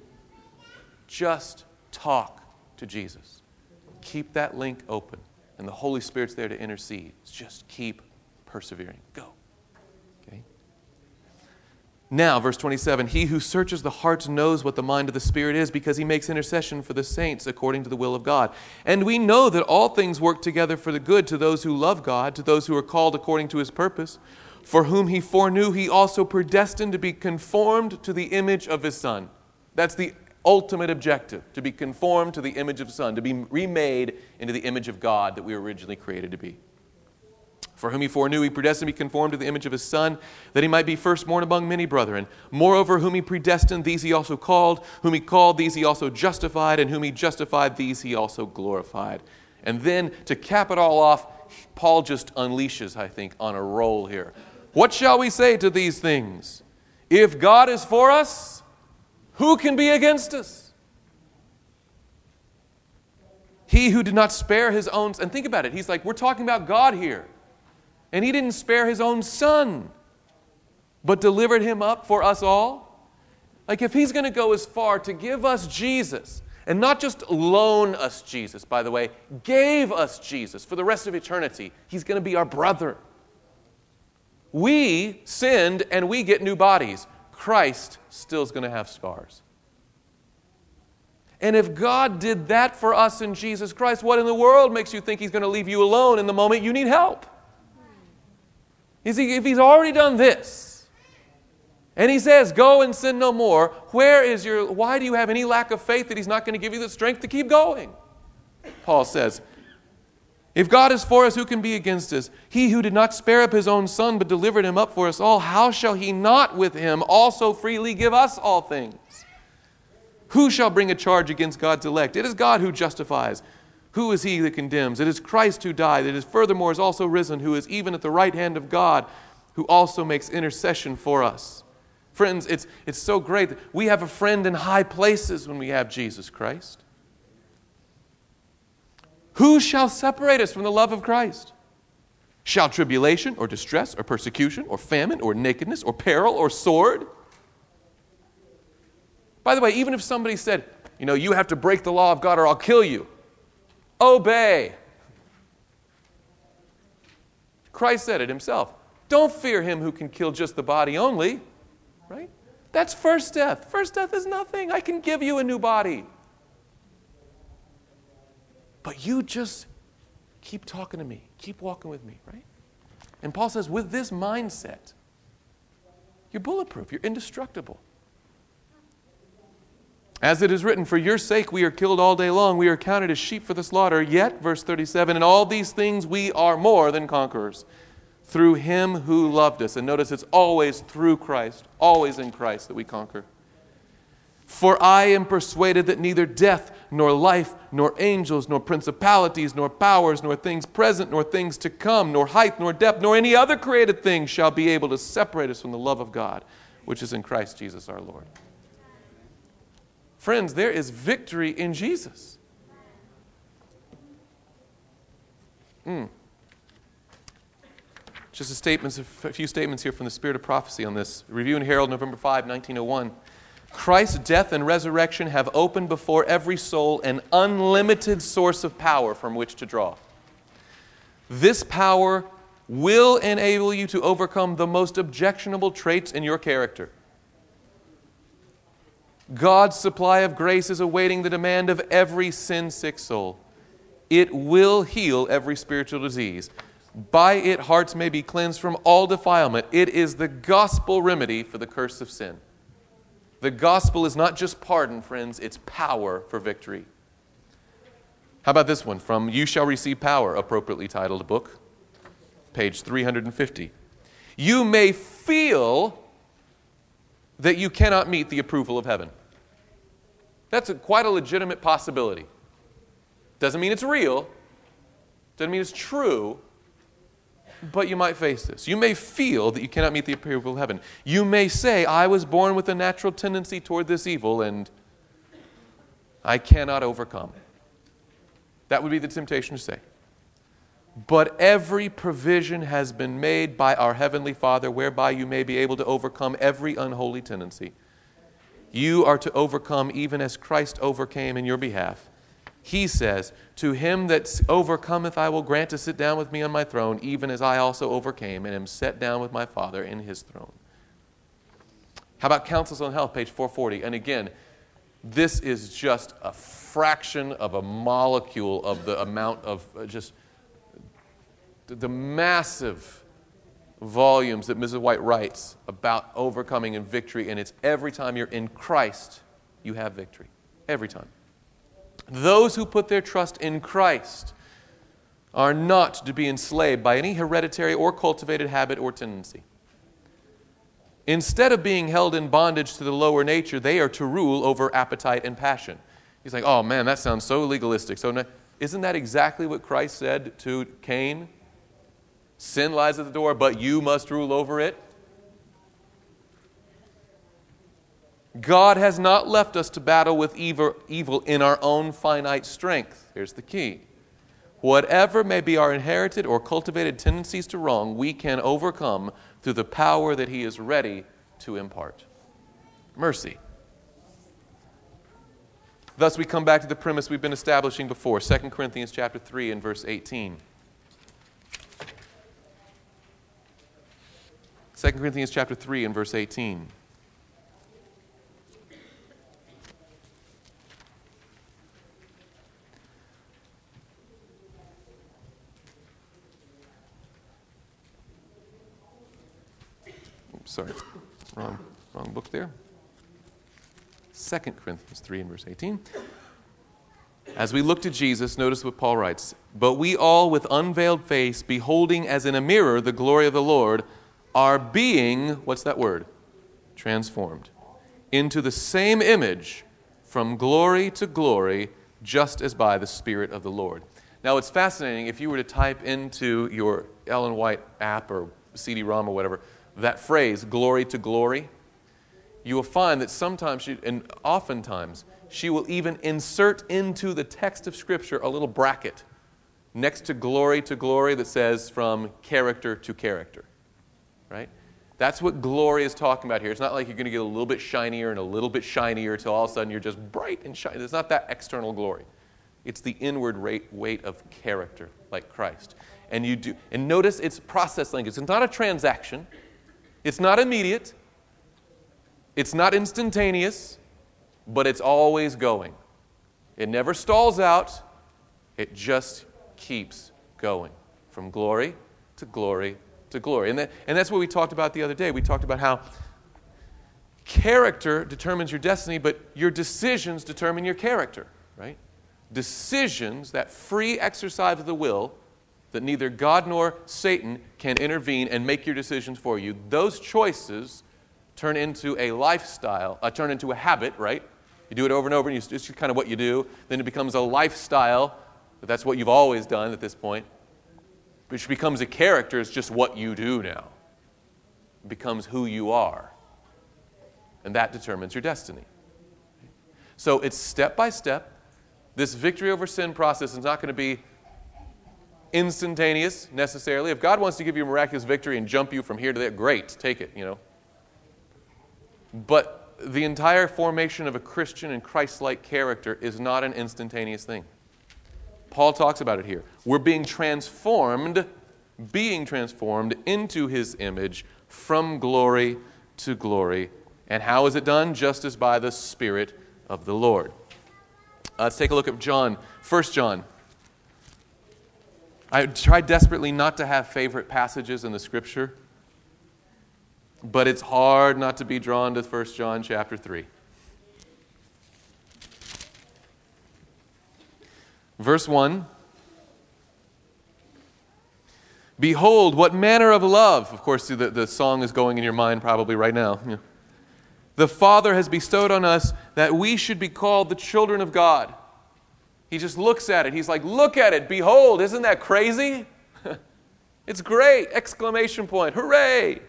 Just talk to Jesus. Keep that link open. And the Holy Spirit's there to intercede. Just keep persevering. Go. Okay? Now, verse 27 He who searches the hearts knows what the mind of the Spirit is because he makes intercession for the saints according to the will of God. And we know that all things work together for the good to those who love God, to those who are called according to his purpose. For whom he foreknew, he also predestined to be conformed to the image of his Son that's the ultimate objective to be conformed to the image of the Son, to be remade into the image of God that we were originally created to be. For whom he foreknew, he predestined to be conformed to the image of his Son, that he might be firstborn among many brethren. Moreover, whom he predestined, these he also called. Whom he called, these he also justified. And whom he justified, these he also glorified. And then, to cap it all off, Paul just unleashes, I think, on a roll here. What shall we say to these things? If God is for us, who can be against us? He who did not spare his own, and think about it, he's like, we're talking about God here. And he didn't spare his own son, but delivered him up for us all. Like, if he's going to go as far to give us Jesus, and not just loan us Jesus, by the way, gave us Jesus for the rest of eternity, he's going to be our brother. We sinned and we get new bodies. Christ still is going to have scars. And if God did that for us in Jesus Christ, what in the world makes you think He's going to leave you alone in the moment you need help? Is he, if He's already done this, and He says, Go and sin no more, where is your, why do you have any lack of faith that He's not going to give you the strength to keep going? Paul says, if God is for us, who can be against us? He who did not spare up his own son, but delivered him up for us all, how shall he not with him also freely give us all things? Who shall bring a charge against God's elect? It is God who justifies. Who is he that condemns? It is Christ who died. It is furthermore is also risen, who is even at the right hand of God, who also makes intercession for us. Friends, it's, it's so great that we have a friend in high places when we have Jesus Christ. Who shall separate us from the love of Christ? Shall tribulation or distress or persecution or famine or nakedness or peril or sword? By the way, even if somebody said, you know, you have to break the law of God or I'll kill you, obey. Christ said it himself. Don't fear him who can kill just the body only, right? That's first death. First death is nothing. I can give you a new body. But you just keep talking to me, keep walking with me, right? And Paul says, with this mindset, you're bulletproof, you're indestructible. As it is written, For your sake we are killed all day long, we are counted as sheep for the slaughter. Yet, verse 37, in all these things we are more than conquerors through him who loved us. And notice it's always through Christ, always in Christ that we conquer. For I am persuaded that neither death, nor life, nor angels, nor principalities, nor powers, nor things present, nor things to come, nor height, nor depth, nor any other created thing shall be able to separate us from the love of God, which is in Christ Jesus our Lord. Friends, there is victory in Jesus. Mm. Just a, a few statements here from the Spirit of Prophecy on this. Review and Herald, November 5, 1901. Christ's death and resurrection have opened before every soul an unlimited source of power from which to draw. This power will enable you to overcome the most objectionable traits in your character. God's supply of grace is awaiting the demand of every sin sick soul. It will heal every spiritual disease. By it, hearts may be cleansed from all defilement. It is the gospel remedy for the curse of sin. The gospel is not just pardon, friends, it's power for victory. How about this one from You Shall Receive Power, appropriately titled book, page 350. You may feel that you cannot meet the approval of heaven. That's a, quite a legitimate possibility. Doesn't mean it's real, doesn't mean it's true, but you might face this. You may feel that you cannot meet the approval of heaven. You may say, I was born with a natural tendency toward this evil and I cannot overcome. That would be the temptation to say. But every provision has been made by our Heavenly Father whereby you may be able to overcome every unholy tendency. You are to overcome even as Christ overcame in your behalf. He says, To him that overcometh, I will grant to sit down with me on my throne, even as I also overcame and am set down with my Father in his throne. How about Counsels on Health, page 440? And again, this is just a fraction of a molecule of the amount of uh, just the massive volumes that Mrs. White writes about overcoming and victory, and it's every time you're in Christ, you have victory. Every time. Those who put their trust in Christ are not to be enslaved by any hereditary or cultivated habit or tendency. Instead of being held in bondage to the lower nature, they are to rule over appetite and passion. He's like, oh man, that sounds so legalistic. So, isn't that exactly what Christ said to Cain Sin lies at the door, but you must rule over it. God has not left us to battle with evil, in our own finite strength. Here's the key. Whatever may be our inherited or cultivated tendencies to wrong, we can overcome through the power that He is ready to impart. Mercy. Thus, we come back to the premise we've been establishing before 2 Corinthians chapter 3 and verse 18. 2 Corinthians chapter 3 and verse 18. Sorry, wrong, wrong book there. 2 Corinthians 3 and verse 18. As we look to Jesus, notice what Paul writes. But we all, with unveiled face, beholding as in a mirror the glory of the Lord, are being, what's that word? Transformed into the same image from glory to glory, just as by the Spirit of the Lord. Now, it's fascinating if you were to type into your Ellen White app or CD ROM or whatever that phrase, glory to glory, you will find that sometimes, she, and oftentimes, she will even insert into the text of Scripture a little bracket next to glory to glory that says from character to character right? That's what glory is talking about here. It's not like you're going to get a little bit shinier and a little bit shinier until all of a sudden you're just bright and shiny. It's not that external glory. It's the inward rate, weight of character, like Christ. And you do, and notice it's process language. It's not a transaction. It's not immediate. It's not instantaneous, but it's always going. It never stalls out. It just keeps going from glory to glory to glory. And, that, and that's what we talked about the other day. We talked about how character determines your destiny, but your decisions determine your character, right? Decisions, that free exercise of the will, that neither God nor Satan can intervene and make your decisions for you, those choices turn into a lifestyle, uh, turn into a habit, right? You do it over and over, and it's just kind of what you do. Then it becomes a lifestyle, that's what you've always done at this point. Which becomes a character, it's just what you do now. It becomes who you are. And that determines your destiny. So it's step by step. This victory over sin process is not going to be instantaneous necessarily. If God wants to give you a miraculous victory and jump you from here to there, great, take it, you know. But the entire formation of a Christian and Christ like character is not an instantaneous thing. Paul talks about it here. We're being transformed, being transformed into his image from glory to glory. And how is it done? Just as by the Spirit of the Lord. Uh, let's take a look at John, 1 John. I try desperately not to have favorite passages in the scripture, but it's hard not to be drawn to 1 John chapter 3. Verse 1 Behold, what manner of love. Of course, the, the song is going in your mind probably right now. Yeah. The Father has bestowed on us that we should be called the children of God. He just looks at it. He's like, Look at it. Behold, isn't that crazy? (laughs) it's great! Exclamation point. Hooray!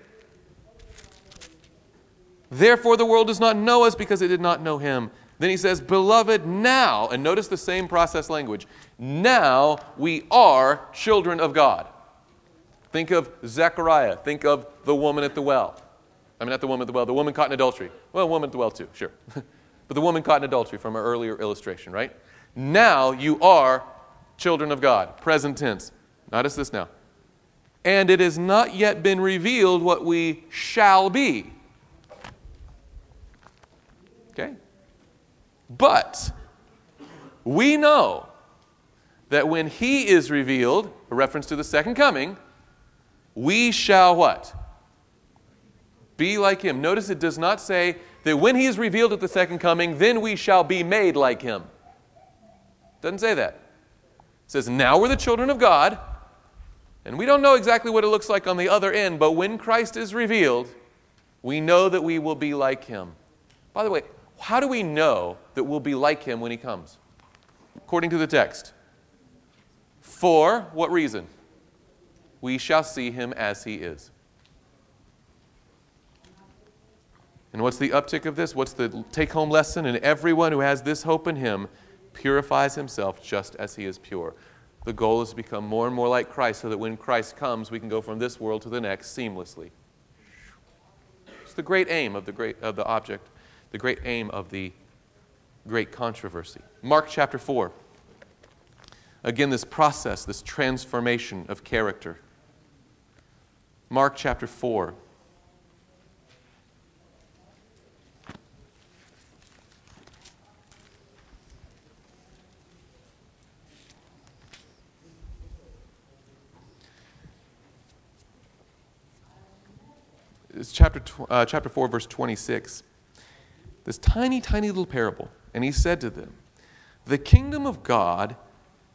Therefore, the world does not know us because it did not know him. Then he says, Beloved, now, and notice the same process language, now we are children of God. Think of Zechariah. Think of the woman at the well. I mean, not the woman at the well, the woman caught in adultery. Well, woman at the well, too, sure. (laughs) but the woman caught in adultery from our earlier illustration, right? Now you are children of God. Present tense. Notice this now. And it has not yet been revealed what we shall be. Okay? But we know that when he is revealed, a reference to the second coming, we shall what? Be like him. Notice it does not say that when he is revealed at the second coming, then we shall be made like him. Doesn't say that. It says, now we're the children of God, and we don't know exactly what it looks like on the other end, but when Christ is revealed, we know that we will be like him. By the way, how do we know that we'll be like him when he comes? According to the text. For what reason? We shall see him as he is. And what's the uptick of this? What's the take home lesson? And everyone who has this hope in him purifies himself just as he is pure. The goal is to become more and more like Christ so that when Christ comes, we can go from this world to the next seamlessly. It's the great aim of the, great, of the object the great aim of the great controversy. Mark chapter 4. Again, this process, this transformation of character. Mark chapter 4. It's chapter, uh, chapter 4, verse 26 this tiny, tiny little parable. And he said to them, The kingdom of God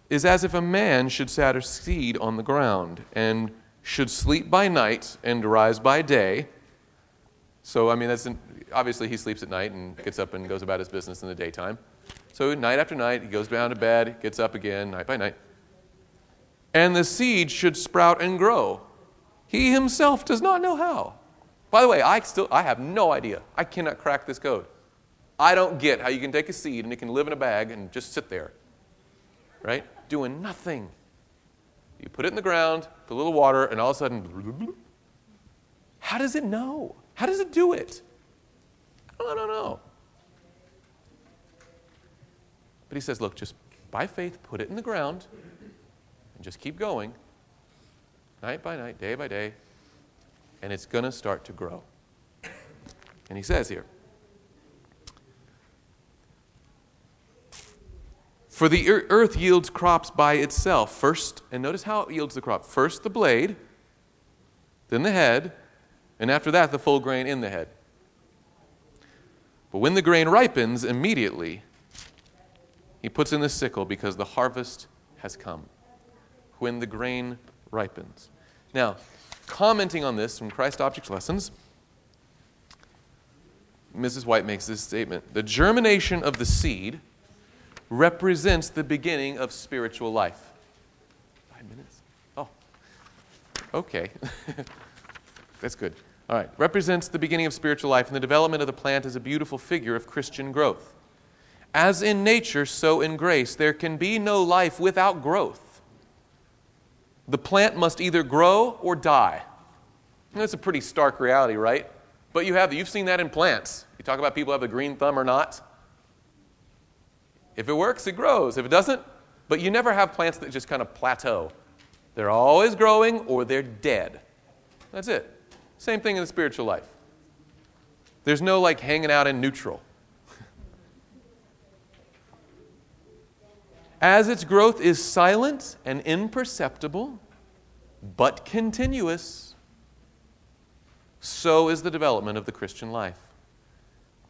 is as if a man should scatter seed on the ground and should sleep by night and rise by day. So, I mean, that's an, obviously he sleeps at night and gets up and goes about his business in the daytime. So, night after night, he goes down to bed, gets up again, night by night. And the seed should sprout and grow. He himself does not know how. By the way, I still I have no idea. I cannot crack this code. I don't get how you can take a seed and it can live in a bag and just sit there, right? Doing nothing. You put it in the ground, put a little water, and all of a sudden, how does it know? How does it do it? I don't know. But he says, look, just by faith, put it in the ground and just keep going, night by night, day by day, and it's going to start to grow. And he says here, For the earth yields crops by itself. First, and notice how it yields the crop. First the blade, then the head, and after that the full grain in the head. But when the grain ripens, immediately he puts in the sickle because the harvest has come. When the grain ripens. Now, commenting on this from Christ's Object Lessons, Mrs. White makes this statement The germination of the seed represents the beginning of spiritual life. Five minutes? Oh, okay. (laughs) That's good. All right. Represents the beginning of spiritual life, and the development of the plant is a beautiful figure of Christian growth. As in nature, so in grace, there can be no life without growth. The plant must either grow or die. That's a pretty stark reality, right? But you have you've seen that in plants. You talk about people have a green thumb or not. If it works, it grows. If it doesn't, but you never have plants that just kind of plateau. They're always growing or they're dead. That's it. Same thing in the spiritual life. There's no like hanging out in neutral. As its growth is silent and imperceptible, but continuous, so is the development of the Christian life.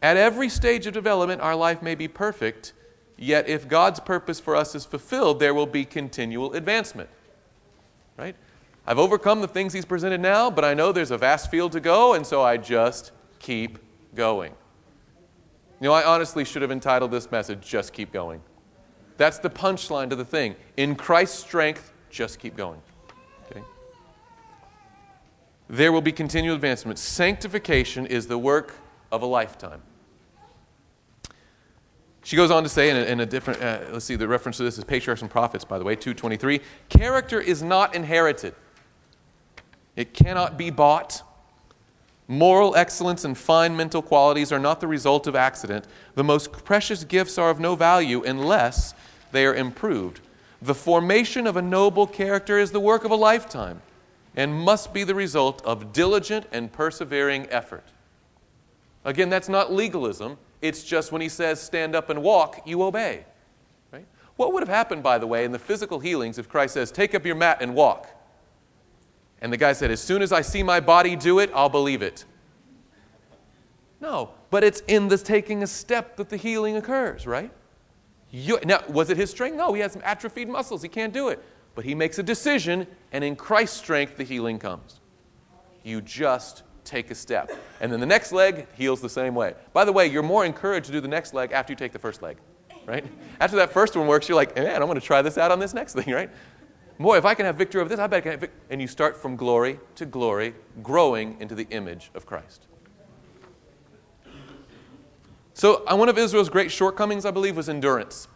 At every stage of development, our life may be perfect, yet if God's purpose for us is fulfilled, there will be continual advancement. Right? I've overcome the things He's presented now, but I know there's a vast field to go, and so I just keep going. You know, I honestly should have entitled this message, Just Keep Going. That's the punchline to the thing. In Christ's strength, just keep going. Okay? There will be continual advancement. Sanctification is the work of a lifetime. She goes on to say in a, in a different, uh, let's see, the reference to this is Patriarchs and Prophets, by the way, 223. Character is not inherited, it cannot be bought. Moral excellence and fine mental qualities are not the result of accident. The most precious gifts are of no value unless they are improved. The formation of a noble character is the work of a lifetime and must be the result of diligent and persevering effort. Again, that's not legalism. It's just when he says, stand up and walk, you obey. Right? What would have happened, by the way, in the physical healings if Christ says, take up your mat and walk? And the guy said, as soon as I see my body do it, I'll believe it. No, but it's in this taking a step that the healing occurs, right? You, now, was it his strength? No, he has some atrophied muscles. He can't do it. But he makes a decision, and in Christ's strength, the healing comes. You just take a step. And then the next leg heals the same way. By the way, you're more encouraged to do the next leg after you take the first leg, right? After that first one works, you're like, man, I'm going to try this out on this next thing, (laughs) right? Boy, if I can have victory over this, I bet I can have victory. And you start from glory to glory, growing into the image of Christ. So, uh, one of Israel's great shortcomings, I believe, was endurance.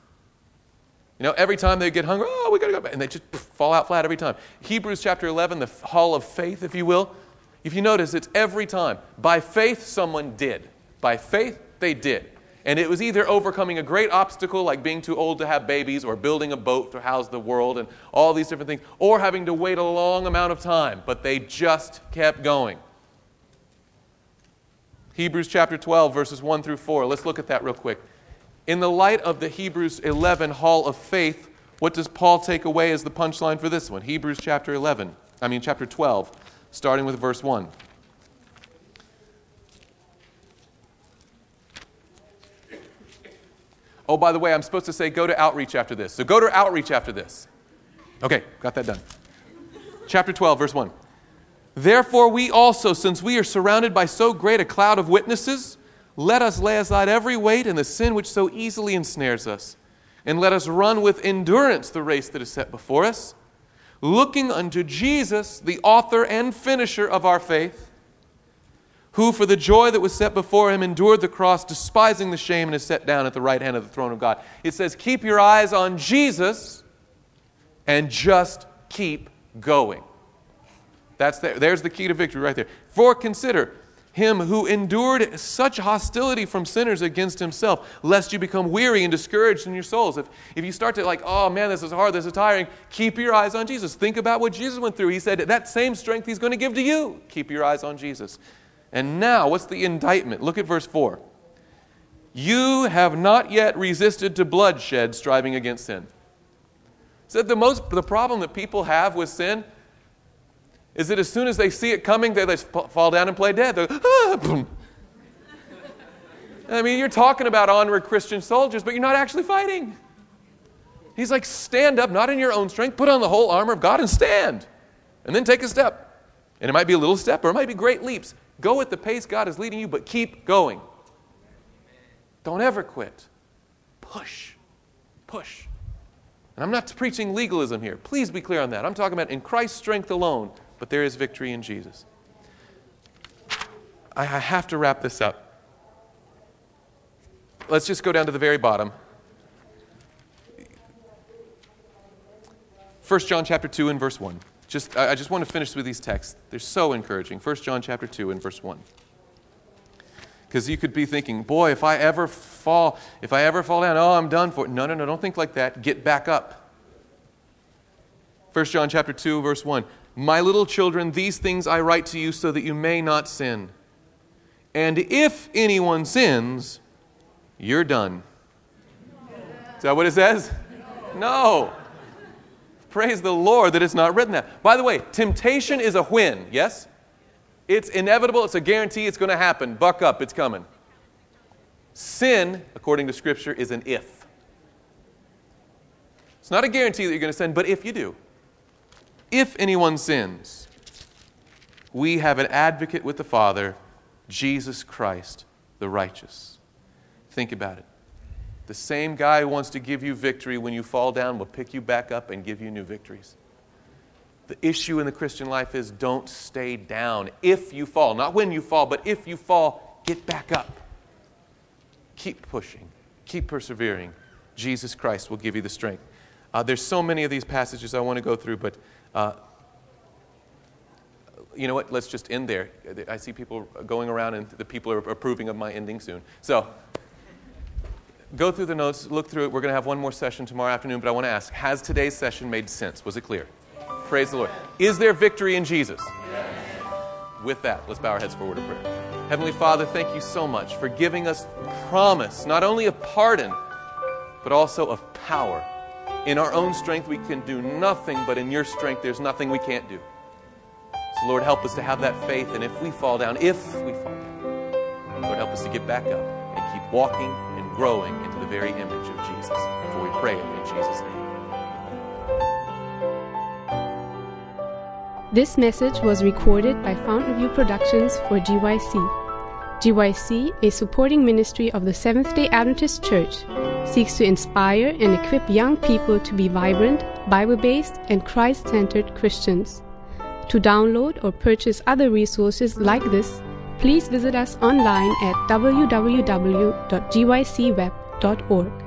You know, every time they get hungry, oh, we got to go back. And they just fall out flat every time. Hebrews chapter 11, the hall of faith, if you will. If you notice, it's every time. By faith, someone did. By faith, they did. And it was either overcoming a great obstacle like being too old to have babies or building a boat to house the world and all these different things, or having to wait a long amount of time. But they just kept going. Hebrews chapter 12, verses 1 through 4. Let's look at that real quick. In the light of the Hebrews 11 hall of faith, what does Paul take away as the punchline for this one? Hebrews chapter 11, I mean, chapter 12, starting with verse 1. Oh, by the way, I'm supposed to say go to outreach after this. So go to outreach after this. Okay, got that done. Chapter 12, verse 1. Therefore, we also, since we are surrounded by so great a cloud of witnesses, let us lay aside every weight and the sin which so easily ensnares us, and let us run with endurance the race that is set before us, looking unto Jesus, the author and finisher of our faith, who for the joy that was set before him endured the cross, despising the shame, and is set down at the right hand of the throne of God. It says, Keep your eyes on Jesus and just keep going. That's the, there's the key to victory right there. For consider him who endured such hostility from sinners against himself, lest you become weary and discouraged in your souls. If, if you start to like, oh man, this is hard, this is tiring, keep your eyes on Jesus. Think about what Jesus went through. He said that same strength he's going to give to you. Keep your eyes on Jesus. And now, what's the indictment? Look at verse 4. You have not yet resisted to bloodshed, striving against sin. Said the most the problem that people have with sin is that as soon as they see it coming, they, they fall down and play dead. Ah, I mean, you're talking about onward Christian soldiers, but you're not actually fighting. He's like, stand up, not in your own strength, put on the whole armor of God and stand. And then take a step. And it might be a little step or it might be great leaps. Go at the pace God is leading you, but keep going. Don't ever quit. Push. Push. And I'm not preaching legalism here. Please be clear on that. I'm talking about in Christ's strength alone, but there is victory in Jesus. I have to wrap this up. Let's just go down to the very bottom. 1 John chapter 2 and verse 1. Just, I just want to finish with these texts. They're so encouraging. 1 John chapter 2 and verse 1. Because you could be thinking, boy, if I ever fall, if I ever fall down, oh, I'm done for. No, no, no, don't think like that. Get back up. 1 John chapter 2, verse 1. My little children, these things I write to you so that you may not sin. And if anyone sins, you're done. Is that what it says? No. Praise the Lord that it's not written that. By the way, temptation is a when, yes? It's inevitable, it's a guarantee, it's going to happen. Buck up, it's coming. Sin, according to Scripture, is an if. It's not a guarantee that you're going to sin, but if you do, if anyone sins, we have an advocate with the Father, Jesus Christ, the righteous. Think about it. The same guy who wants to give you victory when you fall down will pick you back up and give you new victories. The issue in the Christian life is don't stay down if you fall. Not when you fall, but if you fall, get back up. Keep pushing, keep persevering. Jesus Christ will give you the strength. Uh, there's so many of these passages I want to go through, but uh, you know what? Let's just end there. I see people going around, and the people are approving of my ending soon. So go through the notes, look through it. We're going to have one more session tomorrow afternoon, but I want to ask Has today's session made sense? Was it clear? Praise the Lord. Is there victory in Jesus? Yes. With that, let's bow our heads for a word of prayer. Heavenly Father, thank you so much for giving us promise, not only of pardon, but also of power. In our own strength, we can do nothing, but in your strength, there's nothing we can't do. So, Lord, help us to have that faith, and if we fall down, if we fall down, Lord, help us to get back up and keep walking and growing into the very image of Jesus. For we pray it in Jesus' name. This message was recorded by Fountainview Productions for GYC. GYC, a supporting ministry of the Seventh day Adventist Church, seeks to inspire and equip young people to be vibrant, Bible based, and Christ centered Christians. To download or purchase other resources like this, please visit us online at www.gycweb.org.